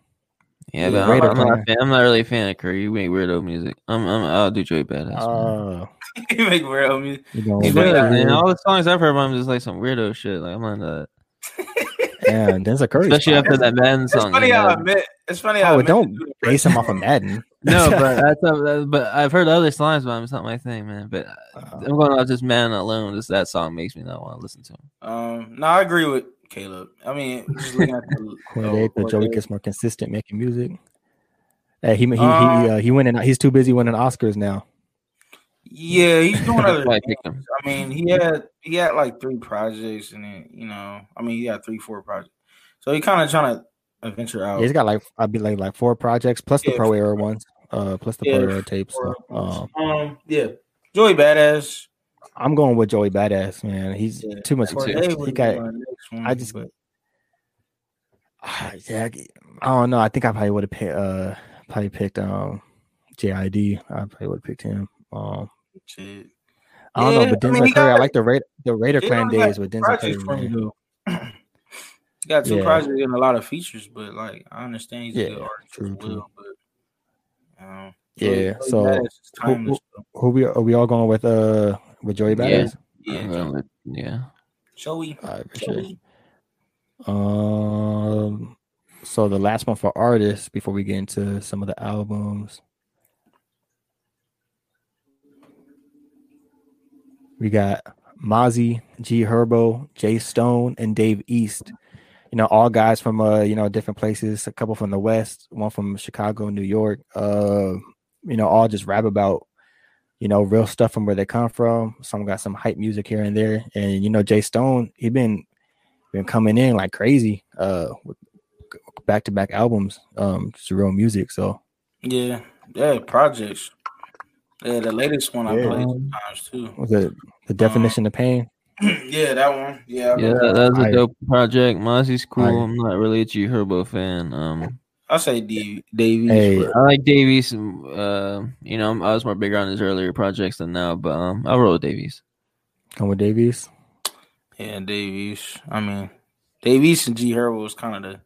Yeah, Yeah, but I'm, I'm not, fan, I'm not really a fan of Curry. You make weirdo music. I'm, I'm I'll do Joey Badass. man. Oh, he make real music. you know, He funny man. All the songs I've heard, I'm just like some weirdo shit. Like I'm not that. yeah, Denzel Curry. Especially after that Madden It's song. funny how know. I met. It's funny how I Oh, met don't the dude in base him off of Madden. No, but that's not, but I've heard other songs about him. It's not my thing, man. But Uh, I'm going off just man alone. Just that song makes me not want to listen to him. Um, no, I agree with Caleb. I mean, just looking at the Cordae, oh, but Joey gets more consistent making music. Hey, he he he Uh, uh, he winning. He's too busy winning Oscars now. Yeah, he's doing other I things. I mean, he had he had like three projects, and then you know, I mean, he had three, four projects. So he kind of trying to venture out. He's got like I'd be like like four projects plus the pro four era ones, uh, plus the Yeah, pro era tapes. So, um, um, yeah, Joey Badass. I'm going with Joey Badass, man. He's Yeah. too much. Cordae He got. one, I just- but Ah, yeah, I don't know. I think I probably would have picked uh probably picked um JID. I probably would have picked him. Um, shit. I don't Yeah, know, but I mean, Curry. I like the Raider the Raider Klan days with Denzel Curry. from man. He got two Yeah. projects and a lot of features, but like I understand he's Yeah, a good artist true, as true. But um, Yeah, so is timeless, though. Who we are we all going with uh with Joey Yeah. Badass? yeah, I'm going with- yeah. Joey. All right, for sure. Joey. Um, so the last one for artists before we get into some of the albums, we got Mozzy, G Herbo, J. Stone, and Dave East. You know, all guys from uh, you know, different places. A couple from the West, one from Chicago, New York. Uh, you know, all just rap about you know real stuff from where they come from. Some got some hype music here and there, and you know, J. Stone, he been been coming in like crazy uh with back to back albums um just real music so Yeah, yeah, projects. Yeah, the latest one I played two times too. Was it the definition of pain? yeah, that one. Yeah, I Yeah, remember. that was a Fire. dope project. Mozzy's cool. Fire. I'm not really a G Herbo fan. Um, I say D- Dave East. Hey, but- I like Dave East. Uh, you know, I was more bigger on his earlier projects than now, but um, I'll roll with Dave East. Come with Dave East. Yeah, Dave East. I mean, Dave East and G Herbo was kind of the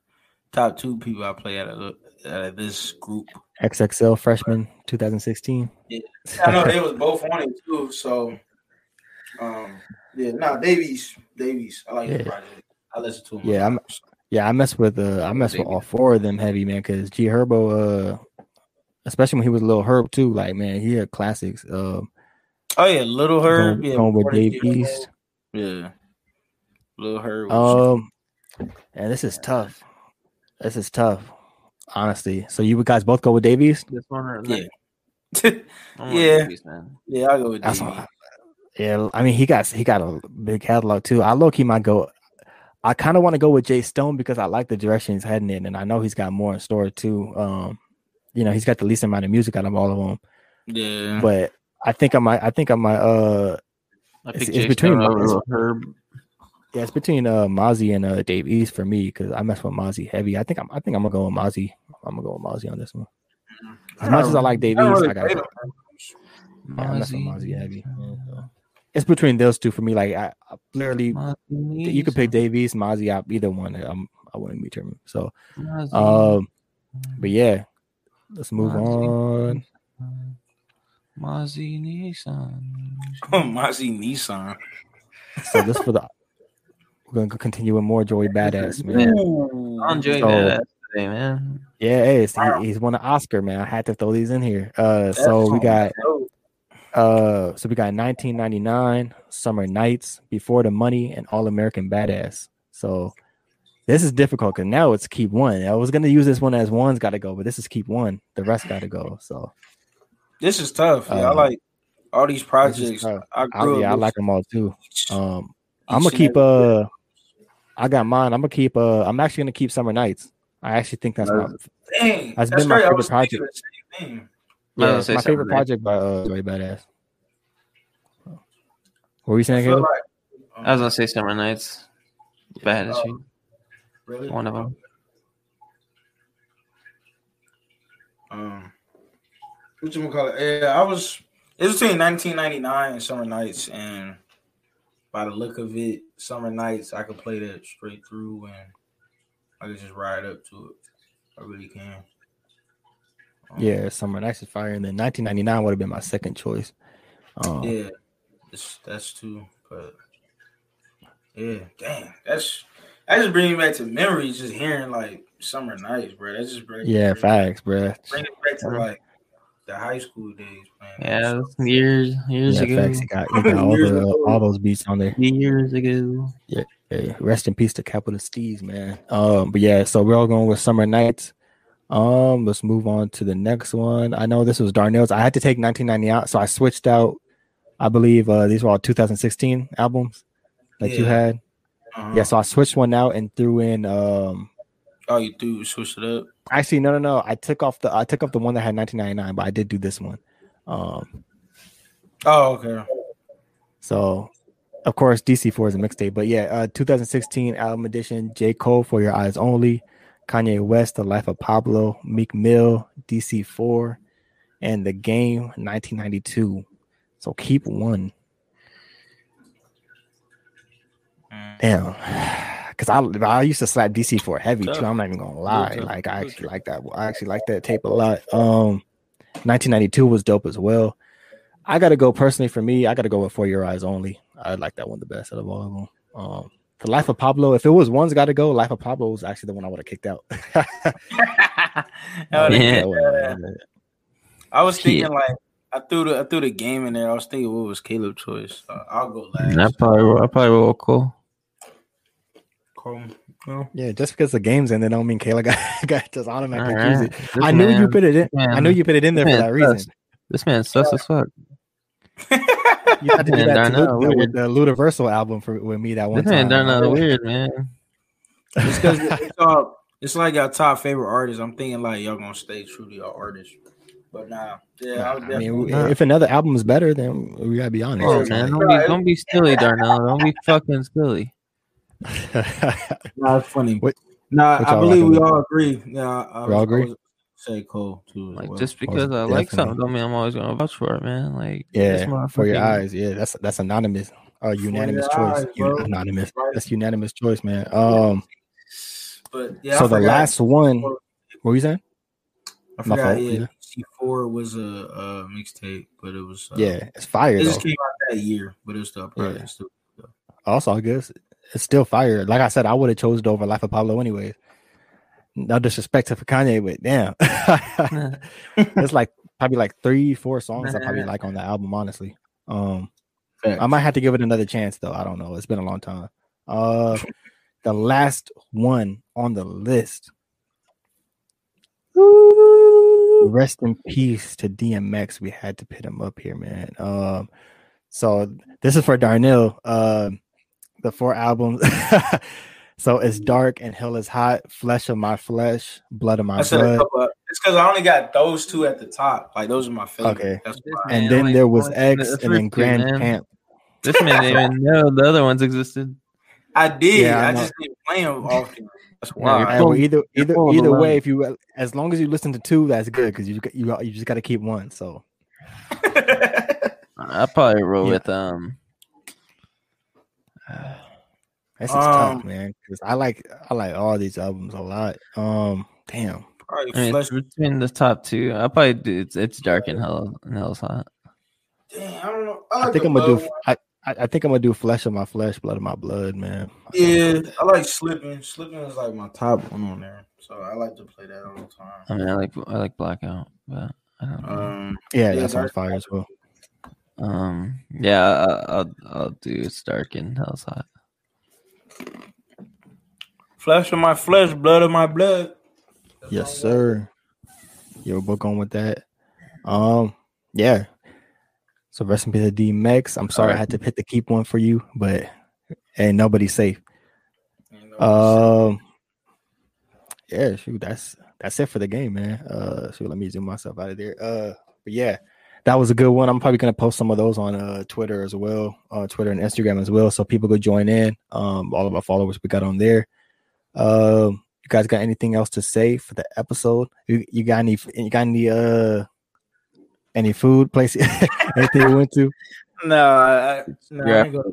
top two people I play out of, out of this group. XXL freshman 2016. Yeah, I know they was both on it too. So, um, yeah, no, Dave East, Davies. I like Yeah. the project. I listen to him. Yeah, I'm- Yeah, I mess with uh I mess with all four of them heavy man because G Herbo uh especially when he was a little herb too, like man, he had classics. Um Oh yeah, Little Herb. going, yeah, going with before Dave East. Yeah, Little Herb. was- Um and this is tough. This is tough, honestly. So you guys both go with Dave East? This one or yeah, I'm Yeah. Dave East, man. yeah, I go with That's Dave East. what yeah, I mean he got he got a big catalog too. I low key might go I kind of want to go with Jay Stone because I like the direction he's heading in, and I know he's got more in store too. Um, you know, he's got the least amount of music out of all of them. Yeah, but I think I might. I think I might. Uh, I It's- it's between Stone. Herb. yeah, it's between uh Mozzy and uh Dave East for me because I mess with Mozzy heavy. I think I'm. I think I'm gonna go with Mozzy. I'm gonna go with Mozzy on this one. As much as I like Dave East, I gotta. play Go, them. yeah, I mess with Mozzy heavy. Yeah, so. It's between those two for me. Like I, I literally, you could pick Dave East, Mozzy out, either one. I'm. I wouldn't be determined. So, um, but yeah, let's move on. Mozzy Nissan. Mozzy Nissan. So this for the. We're gonna continue with more Joey Badass, man. Ooh. I enjoyed So- that today, man. Yeah, hey, it's, Wow. he, he's won an Oscar, man. I had to throw these in here. Uh, That's so we got dope. Uh, so we got 1999 Summer Knights, Before the Money, and All American Badass. So this is difficult because now it's keep one. I was gonna use this one as one's got to go, but this is keep one. The rest got to go. So This is tough. Yeah, I Uh, like all these projects. I I, grew yeah, I like them all too. Um, I'm gonna keep uh, I got mine. I'm gonna keep uh, I'm actually gonna keep Summer Knights. I actually think that's my Dang, that's that's, been my great. I favorite was thinking the same thing. I was yeah, gonna it's say my favorite Summer project by uh, Joey Badass. What were you saying, feel Caleb? like, I was gonna say Summer Knights. Bad as Oh. really? One of them. Um, what you gonna call it? Yeah, I was. It was between 1999 and Summer Knights, and by the look of it, Summer Knights, I could play that straight through, and I could just ride up to it. I really can. Um, Yeah, Summer Knights is fire, and then 1999 would have been my second choice. Um, yeah, it's, that's too. But yeah, dang, that's that just brings me back to memories. Just hearing like Summer Knights, bro. That's just bring, yeah, bring, facts, bro. bring it back to like the high school days, man. Yeah, that's years, years Yeah, ago. facts. He got, he got all the ago. all those beats on there. Years ago. Yeah, rest in peace to Capital Steez, man. Um, but yeah, so we're all going with Summer Knights. Um, let's move on to the next one. I know this was Darnell's. I had to take 1990 out, so I switched out. I believe uh, these were all 2016 albums that you had. Uh-huh. Yeah, so I switched one out and threw in. Um, Oh, you do switch it up. actually, no, no, no. I took off the I took off the one that had 1999, but I did do this one. Um, Oh, okay. So, of course, DC4 is a mixtape, but yeah, uh, 2016 album edition, J. Cole for Your Eyes Only, Kanye West, The Life of Pablo, Meek Mill, DC4, and The Game 1992. So keep one. Mm. Damn. Cause I I used to slap DC4 heavy too. I'm not even gonna lie. Like I actually like that. I actually like that tape a lot. Um 1992 was dope as well. I gotta go personally for me. I gotta go with For Your Eyes Only. I like that one the best out of all of them. Um, the Life of Pablo. If it was one's got to go, Life of Pablo was actually the one I would have kicked out. Oh, Yeah. That I was thinking Yeah. like I threw the I threw the game in there. I was thinking what was Caleb's choice. Uh, I'll go last. I probably, I probably will Cole. Cole. No. yeah, just because the game's in, there don't mean Kayla got, got just automatically All choose right. it. This I knew you put it in. I knew you put it in there for man that reason. sus. This man sus as fuck. You had to do that to Darnell, Luda with the Ludaversal album for with me that one This time. done uh, weird, man. It's because it's all it's like your top favorite artist. I'm thinking like y'all gonna stay true to your artist. But nah, yeah, I, I mean, Nah. if another album is better, then we gotta be honest. Oh man, don't be don't be silly, Darnell. Don't be fucking silly. nah, it's funny. What- nah, what I believe we all agree. Yeah, I, We all I agree? Was- Say Cole too. as Like well. just because I like something, don't mean I'm always gonna vouch for it, man. Like yeah, for your eyes. Yeah, that's that's anonymous. Uh, unanimous choice. eyes, Un- anonymous. Right. That's unanimous choice, man. Um, But yeah, so I the last one. What were you saying? I my forgot. fault, Yeah, yeah. C four was a, a mixtape, but it was uh, Yeah, it's fire It though. just came out that year, but it was still probably Yeah. still. Also, I guess it's still fire. Like I said, I would have chosen over Life of Pablo anyways. No disrespect to Kanye, but damn, it's like probably like three, four songs I probably like on the album. Honestly, um, I might have to give it another chance though. I don't know. It's been a long time. Uh, the last one on the list. Rest in peace to DMX. We had to put him up here, man. Um, so this is for Darnell. Um, the four albums. so it's dark and hell is hot. Flesh of my flesh, blood of my I blood. Of, it's because I only got those two at the top. Like those are my favorite. Okay. That's This why. And Man, then like, there was X and then first two, Grand man. Camp. This man didn't even know the other ones existed. I did. Yeah, I I, just didn't play them often. That's Yeah, why. you're Hey, full- well, either either either way, if you as long as you listen to two, that's good because you you you just got to keep one. So I probably roll Yeah. with um. That's just tough, Um, man. Because I like I like all these albums a lot. Um, damn. Probably I mean, Flesh- between the top two, I probably do. It's, it's dark and hell and hell's hot. Damn, I don't know. I, I think I'm gonna do. I, I I think I'm gonna do flesh of my flesh, blood of my blood, man. Yeah, I like slipping. Slipping is like my top one on there, so I like to play that all the time. I mean, I like I like blackout, but I don't know. Um, Yeah, Yeah, that's on fire as well. Um, yeah, I, I'll I'll do it's dark and hell's hot. Flesh of my flesh, blood of my blood. Yes, sir. Your book on with that. Um, yeah. So rest in peace to DMX. I'm sorry I had to pick the keep one for you, but ain't nobody safe. You know, Um, yeah, shoot, that's that's it for the game, man. Uh, shoot, let me zoom myself out of there. Uh, but yeah, that was a good one. I'm probably gonna post some of those on uh Twitter as well, uh, Twitter and Instagram as well, so people could join in. Um, all of our followers we got on there. Um, you guys got anything else to say for the episode? You, you got any? You got any? Uh, any food places? anything you went to? no, I, I, no, I Yeah. ain't gonna-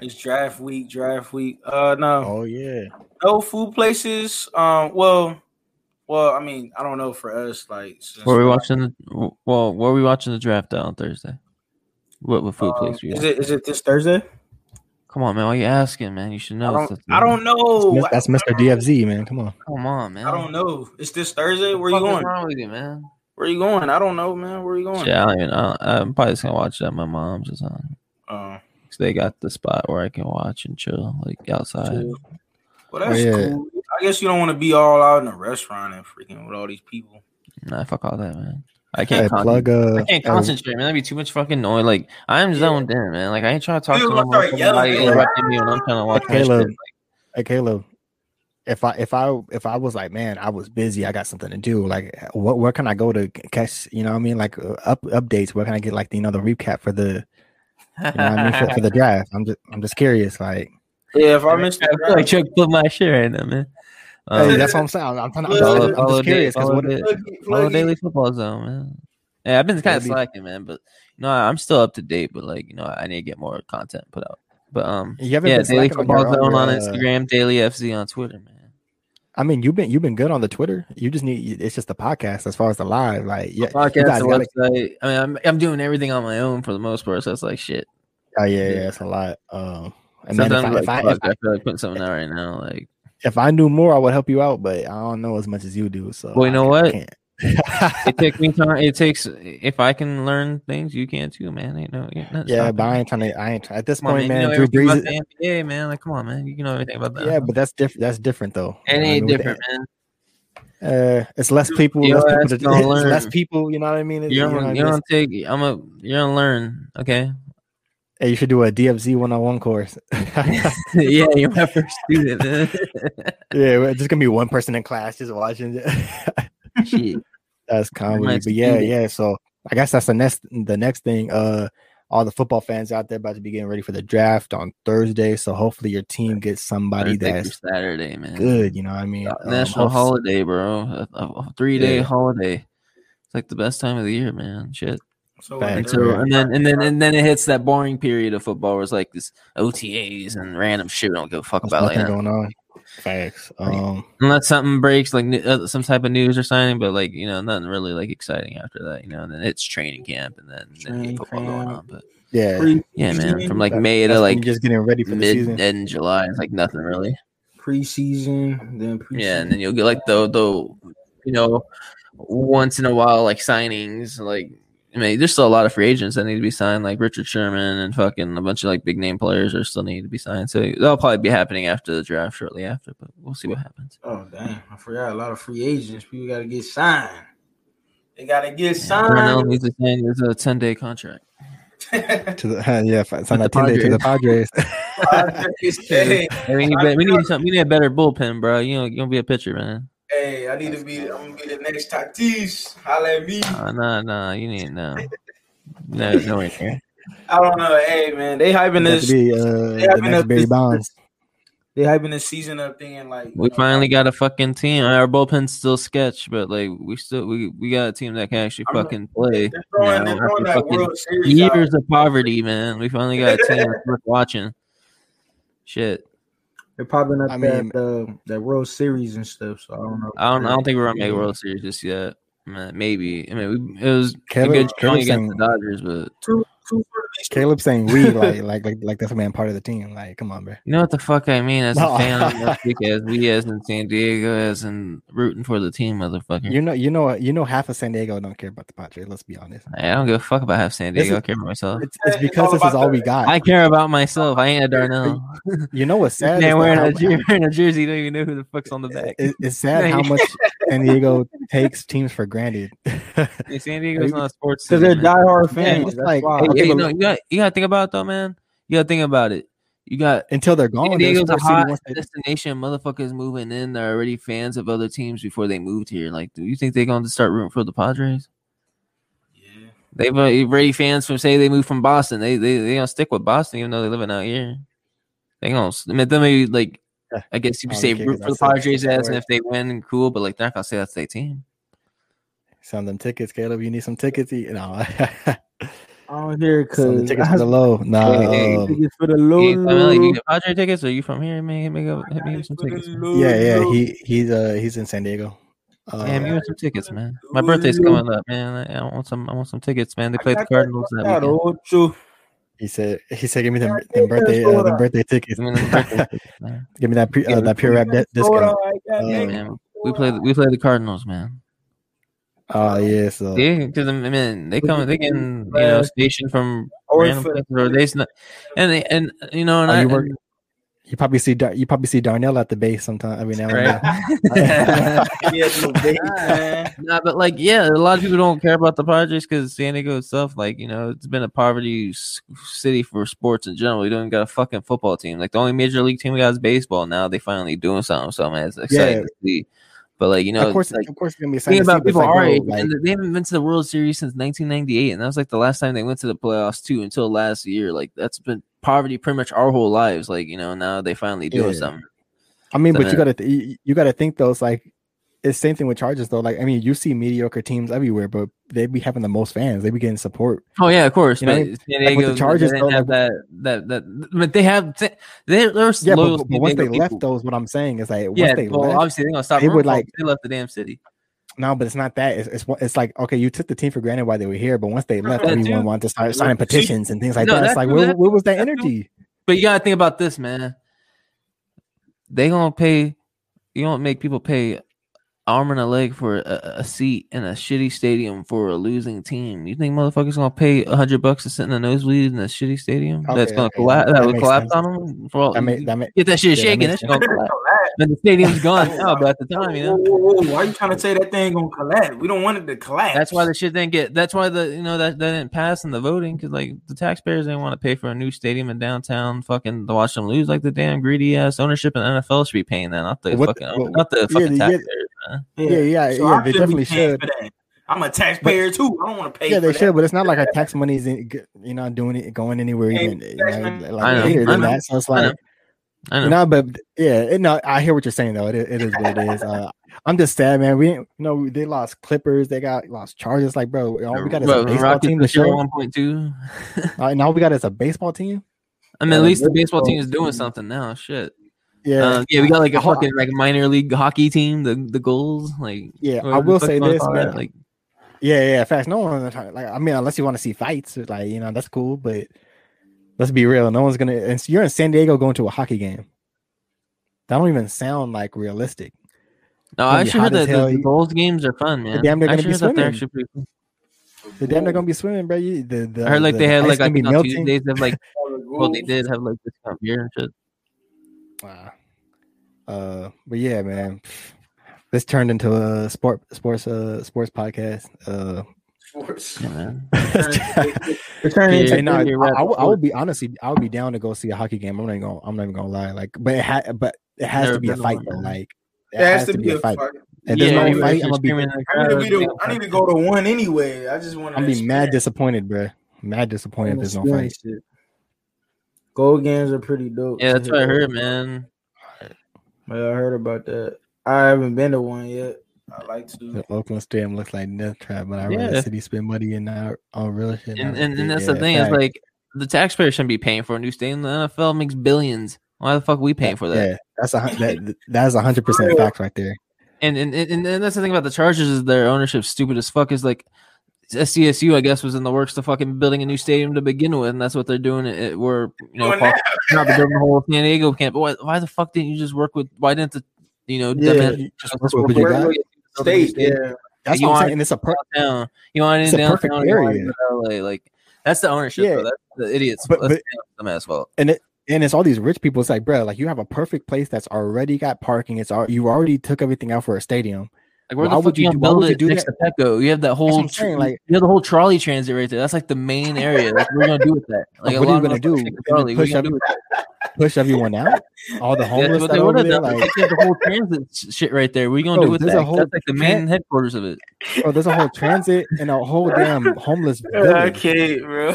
It's draft week, draft week. Uh, no, Oh yeah. no food places. Um, well, well, I mean, I don't know for us. Like, Were we we're- watching the well? Were we watching the draft on Thursday? What what food uh, place were you? is at? it? Is it this Thursday? Come on, man. Why are you asking, man? You should I know. don't. I don't know. That's Mr. DFZ, man. Come on. Come on, man. I don't know. It's this Thursday. Where What you the fuck is going? wrong with you, man? Where you going? I don't know, man. Where you going? Yeah, I don't even know. I'm probably just gonna watch it at my mom's or something. Uh, 'Cause they got the spot where I can watch and chill, like outside. Well, that's Oh, yeah. cool. I guess you don't want to be all out in a restaurant and freaking with all these people. Nah, fuck all that, man. I can't plug concentrate. uh, I can't uh, concentrate, man. That'd be too much fucking noise. Like I'm Yeah. zoned in, man. Like I ain't trying to talk Dude, to I'm sorry, motherfucker yelling, like interrupting me when I'm trying to watch my Caleb. shit. Hey Caleb, if I if I if I was like, man, I was busy, I got something to do. Like, what where can I go to catch? You know, what I mean, like uh, up updates. Where can I get like the, you know the recap for the you know what I mean for, for the draft? I'm just I'm just curious. Like, Yeah, if I I missed feel like Chuck put my shit right now, man. Um, hey, that's what I'm saying. I'm, I'm trying. I'm, Yeah. just, follow, I'm just curious because follow, what? it, follow daily football zone, man. Yeah, I've been kind of slacking, man, but you know I'm still up to date. But like you know, I need to get more content put out. But um, You haven't yeah, been daily on football on zone on your, uh, Instagram, daily FC on Twitter, man. I mean, you've been you've been good on the Twitter. You just need it's just the podcast as far as the live. Like, yeah, you podcast, the website. I mean, I'm I'm doing everything on my own for the most part. So it's like shit. Oh yeah, yeah, it's a lot. Um, and then if I, if, like, I, fuck, if, I, I feel like putting something out right now. Like, if I knew more, I would help you out. But I don't know as much as you do. So Well, you know what? it takes me time. It takes if I can learn things, you can too, man. No, ain't yeah, but I ain't trying to. I ain't at this Come on, point, man. You man. know Drew Brees. Is, NBA, man. Like, come on, man. You can know everything about that. yeah, but that's different. That's different though. it You know ain't different, man. Uh, it's less people. Your Less people, to, less people. You know what I mean? You're You know what I gonna, mean? you're gonna take. I'm a. You're gonna learn. Okay. Hey, you should do a DFZ one on one course. yeah, you're my first student. Yeah, we're just gonna be one person in class just watching. Shit. That's comedy. But yeah, yeah. So I guess that's the next the next thing. Uh all the football fans out there about to be getting ready for the draft on Thursday. So hopefully your team gets somebody Thursday that's Saturday, man. good. You know what I mean? Um, National holiday, bro. A, a three day Yeah. holiday. It's like the best time of the year, man. Shit. So And, so, and then and then and then it hits that boring period of football where it's like this OTAs and random shit we don't give a fuck There's about like that. going on. Facts. Um Unless something breaks, like uh, some type of news or signing, but like you know, nothing really like exciting after that. You know, and then it's training camp, and then, then you Training get football going on. But yeah. yeah, man, from like That- May to like you're just getting ready for the mid season. end July, it's like nothing really. preseason, then preseason. Yeah, and then you'll get like the the you know once in a while like signings like. I mean, there's still a lot of free agents that need to be signed, like Richard Sherman and fucking a bunch of like big name players are still need to be signed. So that'll probably be happening after the draft, shortly after. But we'll see what happens. Oh damn! I forgot a lot of free agents. People got to get signed. They got to get Darnell signed. needs to sign his uh, a ten day contract. To the yeah, sign the that 10 day to the Padres. hey, Hey, we, need, we need something. We need a better bullpen, bro. You know, you gonna be a pitcher, man. Hey, I need to be. I'm gonna be the next Tatis. Holla at me. Uh, nah, nah, you need no, no, nowhere near. I don't know. Hey man, they hyping this. be uh, they the having next a- Barry Bonds. They hyping this season up, thinking like We finally got a fucking team. Our bullpen's still sketch, but like we still we, we got a team that can actually I'm- fucking play. They're throwing, now they're after fucking World out. Years of poverty, man. We finally got a team worth watching. Shit, They're popping up I that mean- uh, that World Series and stuff. So I don't know. I don't. I don't think we're gonna make World Series just yet. Maybe. I mean, we, it was Caleb- a good showing against the Dodgers, but two, two for these Caleb saying we like like like like that's a man part of the team. Like, come on, bro. You know what the fuck I mean as No. a fan of as we as in San Diego as in rooting for the team, motherfucker. You know, you know, you know, half of San Diego don't care about the Padres. Let's be honest. I don't give a fuck about half San Diego. is- I care about myself. It's, it's It's because all this is all we got. I care about myself. I ain't a Darnell. you know what's sad? Man, that wearing how- a, jer- wearing a jersey, you don't even know who the fuck's on the back. it- it's sad how much San Diego takes teams for granted. Hey, San Diego's not a sports because city, they're man. diehard Yeah, fans. it's That's like- why. Hey, Okay, hey, but no, look- you got you got to think about it though, man. You got to think about it. You got Until they're gone, San they're a Diego's a hot destination. Motherfuckers moving in. They're already fans of other teams before they moved here. Like, do you think they're going to start rooting for the Padres? Yeah. They've already fans from say they moved from Boston. They they they gonna stick with Boston even though they're living out here. They gonna I mean, they maybe like I guess you could say root for the Padres sexy as and if they win, cool. But like they're not gonna say that's their team. Send them tickets, Caleb. You need some tickets. You know, I don't hear the because tickets for the low. Nah, Hey, hey, um, tickets for the You, low. ain't- I you get Padre tickets? Or you from here? Man, hit me up, hit me with some tickets. Man. yeah, yeah. He he's uh he's in San Diego. Uh, Damn, give me some tickets, man. My birthday's coming up, man. I I want some. I want some tickets, man. They play the Cardinals that weekend. he said he said give me them, them birthday uh, them birthday tickets. Give me them birthday tickets, man. give me that pre, uh, that pure rap di- discount. Yeah, Um, man. We play. We play the Cardinals, man. Oh uh, yeah, so Yeah, because I mean, they come, they can, you know, station from Or random places, or they, and they, and you know, and Oh, I, you work- you probably see Dar- you probably see Darnell at the base sometime every now and then. Yeah, no base, man. Nah, but like, yeah, a lot of people don't care about the Padres because San Diego itself, like, you know, it's been a poverty city for sports in general. We don't even got a fucking football team. Like, the only major league team we got is baseball. Now they finally doing something. So, man, it's exciting Yeah. to see. But like, you know, of course, like, of course, it's gonna be Think exciting to see, about people like, our age, like, and they haven't been to the World Series since 1998, and that was like the last time they went to the playoffs too. Until last year, like that's been poverty pretty much our whole lives. Like you know, now they finally doing Yeah. something. I mean, So but you gotta th- you, you gotta think though. It's like it's same thing with Chargers though. Like I mean, you see mediocre teams everywhere, but they be having the most fans. They be getting support. Oh yeah, of course. You know I mean? Like, with the Diego, Chargers, they though, have that that that. But they have they there's Yeah, loyal but, but once they Diego left, people. though, is what I'm saying is like once yeah, they well, left, obviously they're gonna stop. they would, like- they left the damn city. no, but it's not that. It's, it's it's like okay, you took the team for granted while they were here, but once they left, everyone too. wanted to start signing petitions and things like No, that. It's like where, that where was that that energy? But you gotta think about this, man. They gonna pay. You don't make people pay arm and a leg for a, a seat in a shitty stadium for a losing team. You think motherfuckers gonna pay a hundred bucks to sit in a nosebleed in a shitty stadium that's gonna okay, collapse? That, that would collapse sense. on them. For all, That may, that may, get that shit yeah, shaking. makes That shit gonna collapse. And the stadium's gone now, but at the time, you know. whoa, whoa. Why are you trying to say that thing gonna collapse? We don't want it to collapse. That's why the shit didn't get. That's why the you know that, that didn't pass in the voting because like the taxpayers didn't want to pay for a new stadium in downtown, fucking to watch them lose. Like the damn greedy ass ownership in NFL should be paying that, not the What- fucking, what- not the fucking yeah. taxpayers. Man. yeah, yeah, So yeah. They should definitely should. I'm a taxpayer too. I don't want to pay. Yeah, for they that. should, but it's not like our tax money is in, you know doing it going anywhere Hey, even you know, like I know, later I than that. So it's like I know. you but yeah, it, no, I hear what you're saying though. It, it is what it is. Uh, I'm just sad, man. We you know they lost Clippers, they got lost Chargers. Like, bro, all we got is a baseball Rockets team to show. one point two. Uh, and all we got is a baseball team. I mean, at least the baseball baseball team is doing team. something now. Shit. Yeah, Uh, yeah, we got like a fucking like minor league hockey team. The the Gulls, like yeah. I will say this, man. that, Like, Yeah, yeah, facts. No one like I mean, unless you want to see fights, like you know, that's cool. But let's be real, no one's gonna. And you're in San Diego going to a hockey game. That don't even sound like realistic. no, I actually heard that hell. the, the Gulls games are fun, man. The damn I gonna be they're swimming. actually pretty cool. They're damn, they're gonna be swimming, bro. You, the, the, I heard like the they had like I think on melting. Tuesdays they have like well they did have like discount beer and shit. Wow. Uh, but yeah, man, this turned into a sport, sports, uh, sports podcast. Uh, Sports. Yeah, man. It's turning Yeah, into no, I. I, would- I would be honestly, I would be down to go see a hockey game. I'm not even gonna, I'm not even gonna lie. Like, but it ha- but it has Never to be a fight though. Like, it has to be a fight. If there's Yeah, no fight, I'm gonna be, screaming in the I need to be crowd, the, I need to go to one anyway. I just want to. I'm be mad disappointed, bro. Mad disappointed if there's no fight. Gulls games are pretty dope. Yeah, that's what I heard, man. Yeah, I heard about that. I haven't been to one yet. I like to. The Qualcomm Stadium looks like death trap, but I Yeah. rather city spend money in our on real shit. And not and, and that's yeah, the thing is facts. like the taxpayer shouldn't be paying for a new stadium. The NFL makes billions. Why the fuck are we paying for that? Yeah, that's a that that's a hundred percent fact right there. And, and and and that's the thing about the Chargers is their ownership stupid as fuck. Is like SDSU, I guess, was in the works to fucking building a new stadium to begin with, and that's what they're doing. It, it we're you know Paul- not the whole San Diego camp. But why, why the fuck didn't you just work with? Why didn't the you know Yeah, them- just just work with what you work got. with the State, yeah. That's You what I'm saying. And it's a per- downtown. You want it It's in a perfect downtown? you want it area. LA. Like that's the ownership. Yeah. Bro. That's the idiots. But- That's but- them as well. and it and it's all these rich people. It's like, bro, like you have a perfect place that's already got parking. It's all you already took everything out for a stadium. Like where Why the would you you do- gonna would build you it do next to Petco? You have that whole tr- saying, like- you have the whole trolley transit right there. That's like the main area. Like what are you gonna do with that? Like what are you gonna do? motherfuckers take the trolley. Push you gonna up- do? Push everyone out. All the homeless what that they over have there. Like, Like, have the whole transit shit right there. What are you gonna Bro, do with that? whole That's like the main tran- headquarters of it. Oh, there's a whole transit and a whole damn homeless I can't, bro.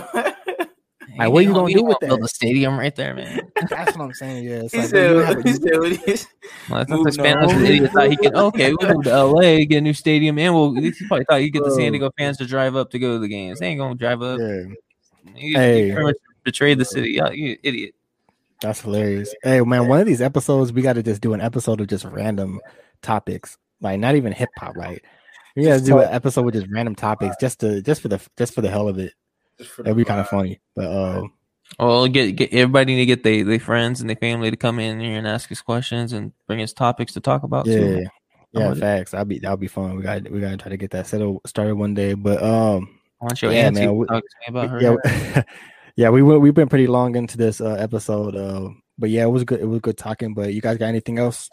Like, what you gonna do ain't with Build a stadium right there, man. That's what I'm saying. Yeah, it's he like, bro, you have said, a- he said, what he said. Well, that's Moving expand. on. That's the idiot thought he can. Okay, we'll move to LA, get a new stadium, and we'll. He probably thought you get the San Diego fans to drive up to go to the games. They ain't gonna drive up. yeah, You, Hey. you betrayed the city. Yeah, you idiot. that's hilarious. Hey, man, one of these episodes we got to just do an episode of just random topics, like not even hip hop. Like we got to do an episode with just random topics, just to just for the just for the hell of it. Just for That'd be kind of funny. But uh, Well, get get everybody need to get their their friends and their family to come in here and ask us questions and bring us topics to talk about. yeah, too. yeah, with facts. I'll be that'll be fun. We got we got to try to get that settled started one day. But um, I want your Yeah, auntie man, to we- talk to me about her. yeah, yeah, we went, we've been pretty long into this uh, episode. Uh, but yeah, it was good. It was good talking. But you guys got anything else?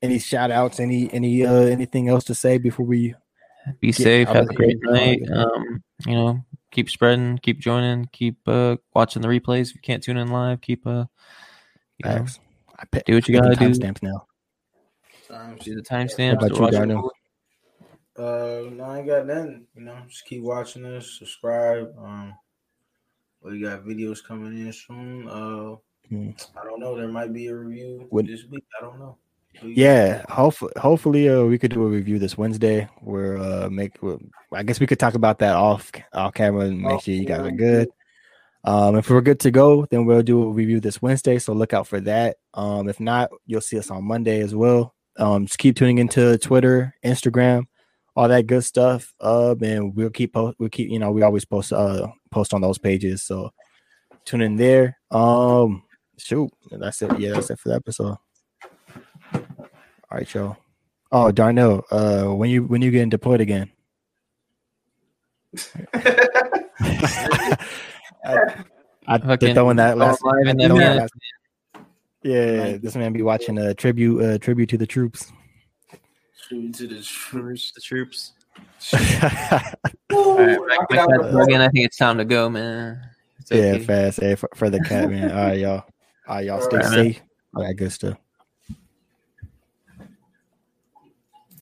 Any shout outs? Any any uh anything else to say before we? Be safe. Have a great night. Um, you know, keep spreading, keep joining, keep uh watching the replays. If you can't tune in live, keep uh, you know, I put, do what you gotta do. Timestamps now. Times. Do the timestamps. What about to you, watch it. Darnell? Uh, no, I ain't got nothing. You know, just keep watching us, subscribe. Um, we got videos coming in soon. Uh, Hmm. I don't know. There might be a review When- this week. I don't know. Yeah, hopefully, hopefully, uh, we could do a review this Wednesday. Where uh, make, well, I guess we could talk about that off off camera and make Off sure you guys are good. Um, if we're good to go, then we'll do a review this Wednesday. So look out for that. Um, if not, you'll see us on Monday as well. Um, just keep tuning into Twitter, Instagram, all that good stuff. Uh, and we'll keep post. We'll keep. You know, we always post uh post on those pages. So tune in there. Um, shoot, that's it. Yeah, that's it for the episode. All right, y'all. Oh, Darnell, uh, when you when you getting deployed again? I, I Fucking throwing that last. live in throwing that last- yeah, this man be watching a tribute uh, tribute to the troops. Tribute to the troops. The troops. Ooh, All right, knock my, it out my the cat's park. again. I think it's time to go, man. It's yeah, okay. fast. Hey, for, for the cat, man. All right, y'all. All right, y'all. Stay All right, man. safe. All that good stuff.